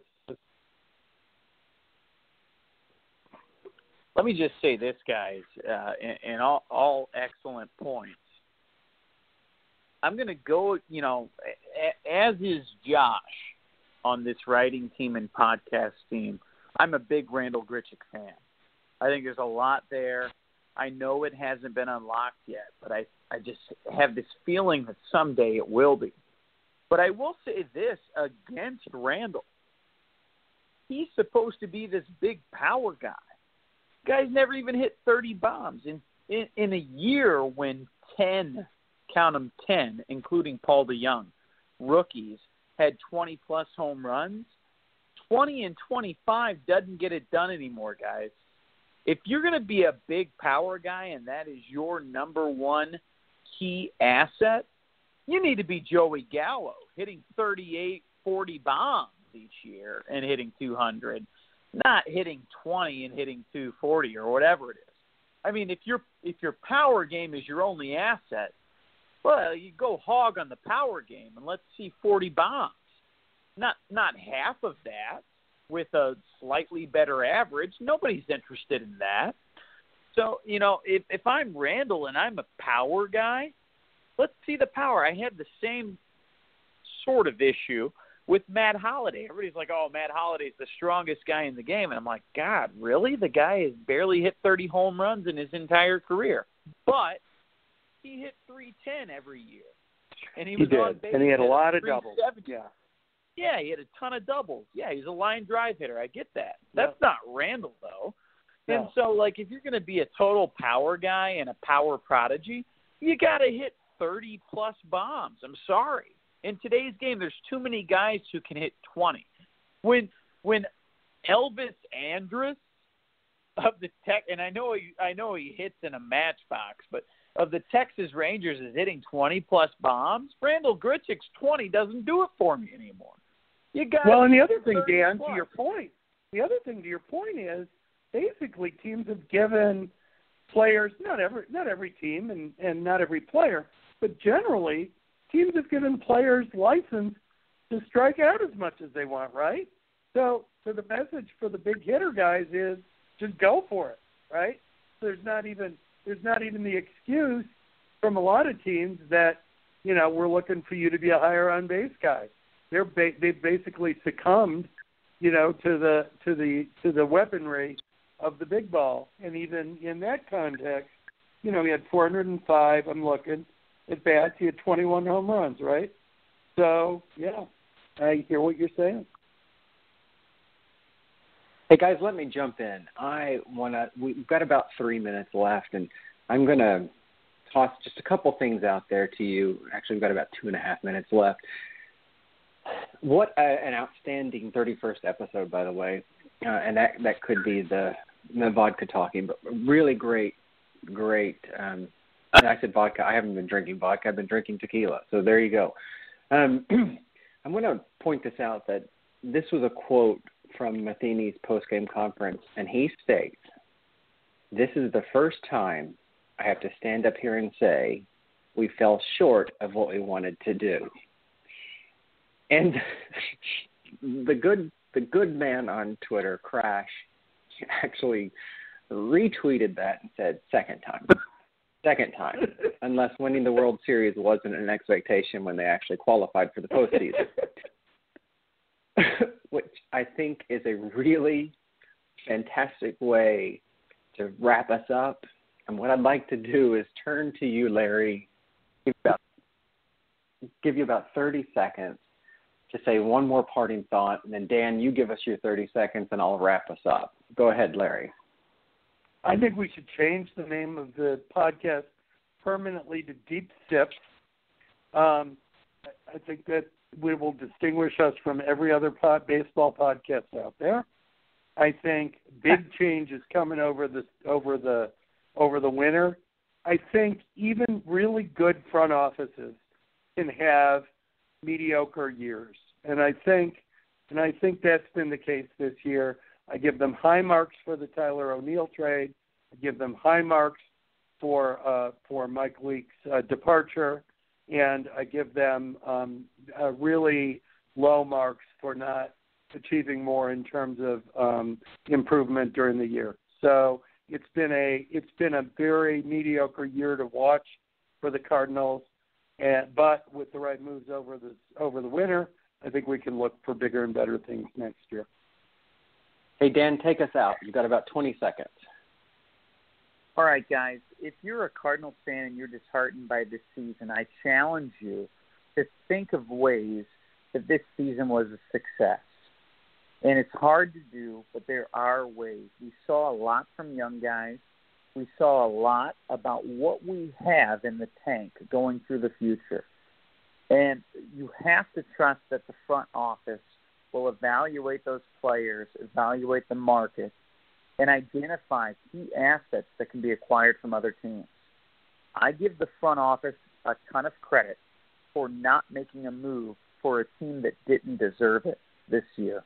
Let me just say this, guys, uh, and, and all, all excellent points. I'm going to go, you know, as is Josh on this writing team and podcast team. I'm a big Randal Grichuk fan. I think there's a lot there. I know it hasn't been unlocked yet, but I I just have this feeling that someday it will be. But I will say this against Randall. He's supposed to be this big power guy. Guy's never even hit 30 bombs in in, in a year when 10 count them 10, including Paul DeJong, rookies, had 20 plus home runs. 20 and 25 doesn't get it done anymore, guys. If you're going to be a big power guy and that is your number one key asset, you need to be Joey Gallo, hitting 38, 40 bombs each year and hitting 200, not hitting 20 and hitting 240 or whatever it is. I mean, if your if your power game is your only asset, well, you go hog on the power game and let's see 40 bombs. Not not half of that with a slightly better average. Nobody's interested in that. So, you know, if if I'm Randall and I'm a power guy, let's see the power. I had the same sort of issue with Matt Holliday. Everybody's like, "Oh, Matt Holliday's the strongest guy in the game," and I'm like, "God, really? The guy has barely hit 30 home runs in his entire career, but he hit 310 every year, and he He was did, on base and he had a lot of doubles. Yeah. Yeah, he had a ton of doubles. Yeah, he's a line drive hitter. I get that. That's not Randall though. And so like if you're going to be a total power guy and a power prodigy, you got to hit 30 plus bombs. I'm sorry. In today's game there's too many guys who can hit 20. When when Elvis Andrus of the Tech and I know he, I know he hits in a matchbox, but of the Texas Rangers is hitting 20 plus bombs. Randal Grichuk's 20 doesn't do it for me anymore. You got Well, and the other thing, Dan, plus. to your point, the other thing to your point is basically teams have given players not every not every team and and not every player, but generally teams have given players license to strike out as much as they want, right? So so the message for the big hitter guys is just go for it, right? There's not even there's not even the excuse from a lot of teams that you know we're looking for you to be a higher on base guy. They're ba- they've basically succumbed, you know, to the to the to the weaponry of the big ball, and even in that context, you know, he had 405. I'm looking at bats. He had 21 home runs, right? So yeah, I hear what you're saying. Hey guys, let me jump in. I want to. We've got about three minutes left, and I'm to toss just a couple things out there to you. Actually, we've got about two and a half minutes left. What a, an outstanding 31st episode, by the way, uh, and that that could be the the vodka talking, but really great, great. Um, I said vodka. I haven't been drinking vodka. I've been drinking tequila. So there you go. Um, I'm going to point this out that this was a quote from Matheny's post-game conference, and he states, "This is the first time I have to stand up here and say we fell short of what we wanted to do." And the good the good man on Twitter, Crash, actually retweeted that and said, second time. Second time. Unless winning the World Series wasn't an expectation when they actually qualified for the postseason. Which I think is a really fantastic way to wrap us up. And what I'd like to do is turn to you, Larry, give you about, give you about 30 seconds to say one more parting thought, and then Dan, you give us your 30 seconds, and I'll wrap us up. Go ahead, Larry. I think we should change the name of the podcast permanently to Deep Sips. Um, I think that we will distinguish us from every other pod, baseball podcast out there. I think big change is coming over the over the over the winter. I think even really good front offices can have mediocre years, and I think and I think that's been the case this year. I give them high marks for the Tyler O'Neill trade. I give them high marks for uh, for Mike Leake's uh, departure, and I give them um, uh, really low marks for not achieving more in terms of um, improvement during the year. So it's been a it's been a very mediocre year to watch for the Cardinals, and but with the right moves over the over the winter, I think we can look for bigger and better things next year. Hey, Dan, take us out. You've got about 20 seconds. All right, guys. If you're a Cardinals fan and you're disheartened by this season, I challenge you to think of ways that this season was a success. And it's hard to do, but there are ways. We saw a lot from young guys. We saw a lot about what we have in the tank going through the future. And you have to trust that the front office will evaluate those players, evaluate the market, and identify key assets that can be acquired from other teams. I give the front office a ton of credit for not making a move for a team that didn't deserve it this year.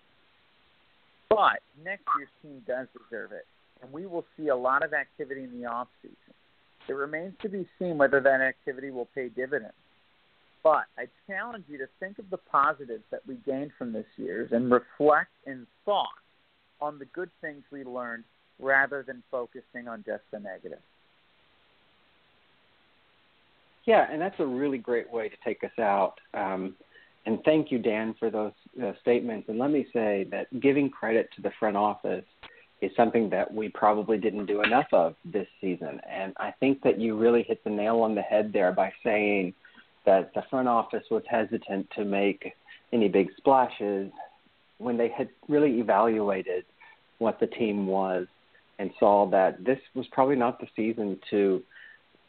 But next year's team does deserve it, and we will see a lot of activity in the off season. It remains to be seen whether that activity will pay dividends. But I challenge you to think of the positives that we gained from this year's and reflect in thought on the good things we learned rather than focusing on just the negative. Yeah, and that's a really great way to take us out. Um, and thank you, Dan, for those uh, statements. And let me say that giving credit to the front office is something that we probably didn't do enough of this season. And I think that you really hit the nail on the head there by saying that the front office was hesitant to make any big splashes when they had really evaluated what the team was and saw that this was probably not the season to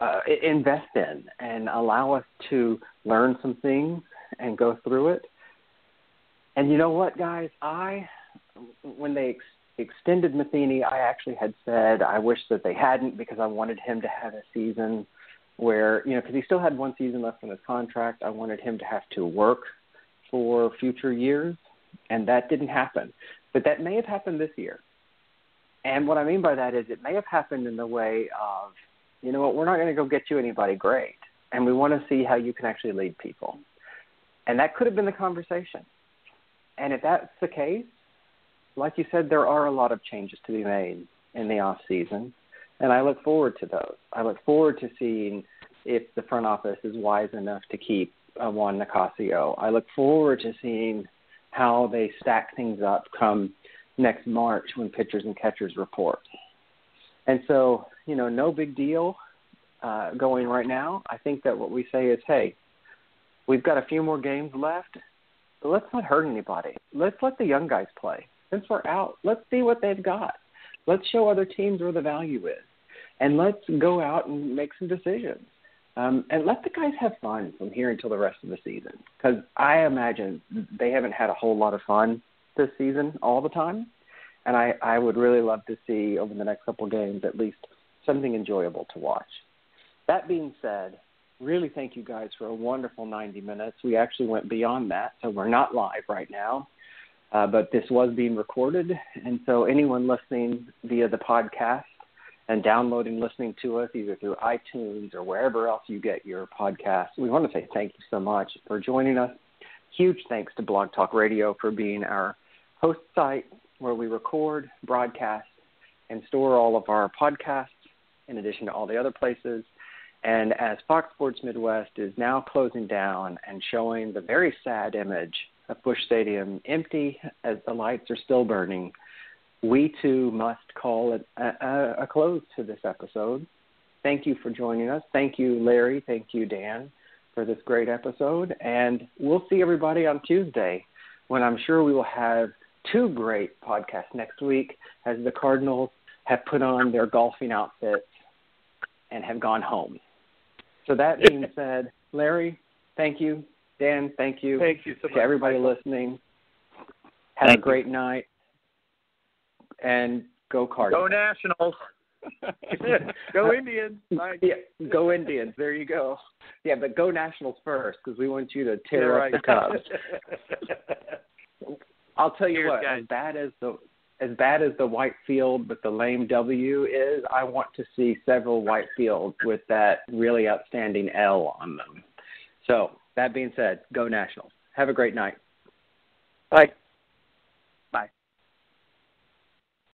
uh, invest in and allow us to learn some things and go through it. And you know what, guys? I, when they extended Matheny, I actually had said I wish that they hadn't because I wanted him to have a season where, you know, because he still had one season left on his contract. I wanted him to have to work for future years, and that didn't happen. But that may have happened this year. And what I mean by that is it may have happened in the way of, you know what, we're not going to go get you anybody great. And we want to see how you can actually lead people. And that could have been the conversation. And if that's the case, like you said, there are a lot of changes to be made in the off season, and I look forward to those. I look forward to seeing if the front office is wise enough to keep uh, Juan Nicasio. I look forward to seeing how they stack things up come next March when pitchers and catchers report. And so, you know, no big deal uh, going right now. I think that what we say is, hey, we've got a few more games left, let's not hurt anybody. Let's let the young guys play. Since we're out, let's see what they've got. Let's show other teams where the value is, and let's go out and make some decisions. Um, and let the guys have fun from here until the rest of the season, because I imagine they haven't had a whole lot of fun this season all the time, and I, I would really love to see over the next couple games at least something enjoyable to watch. That being said, really thank you guys for a wonderful 90 minutes. We actually went beyond that, so we're not live right now. Uh, but this was being recorded, and so anyone listening via the podcast and downloading, listening to us either through iTunes or wherever else you get your podcasts, we want to say thank you so much for joining us. Huge thanks to Blog Talk Radio for being our host site where we record, broadcast, and store all of our podcasts in addition to all the other places. And as Fox Sports Midwest is now closing down and showing the very sad image of Busch Stadium empty as the lights are still burning, we too must call it a, a, a close to this episode. Thank you for joining us. Thank you, Larry. Thank you, Dan, for this great episode. And we'll see everybody on Tuesday when I'm sure we will have two great podcasts next week as the Cardinals have put on their golfing outfits and have gone home. So that being said, Larry, thank you. Dan, thank you. Thank you so much. To everybody listening, have Thank a great night. And go Cardinals. Go Nationals. Go Indians. Bye. Yeah, go Indians. There you go. Yeah, but go Nationals first because we want you to tear You're up right. the Cubs. I'll tell you Cheers, what, guys. as bad as the as bad as the white field with the lame W is, I want to see several white fields with that really outstanding L on them. So that being said, go Nationals. Have a great night. Bye.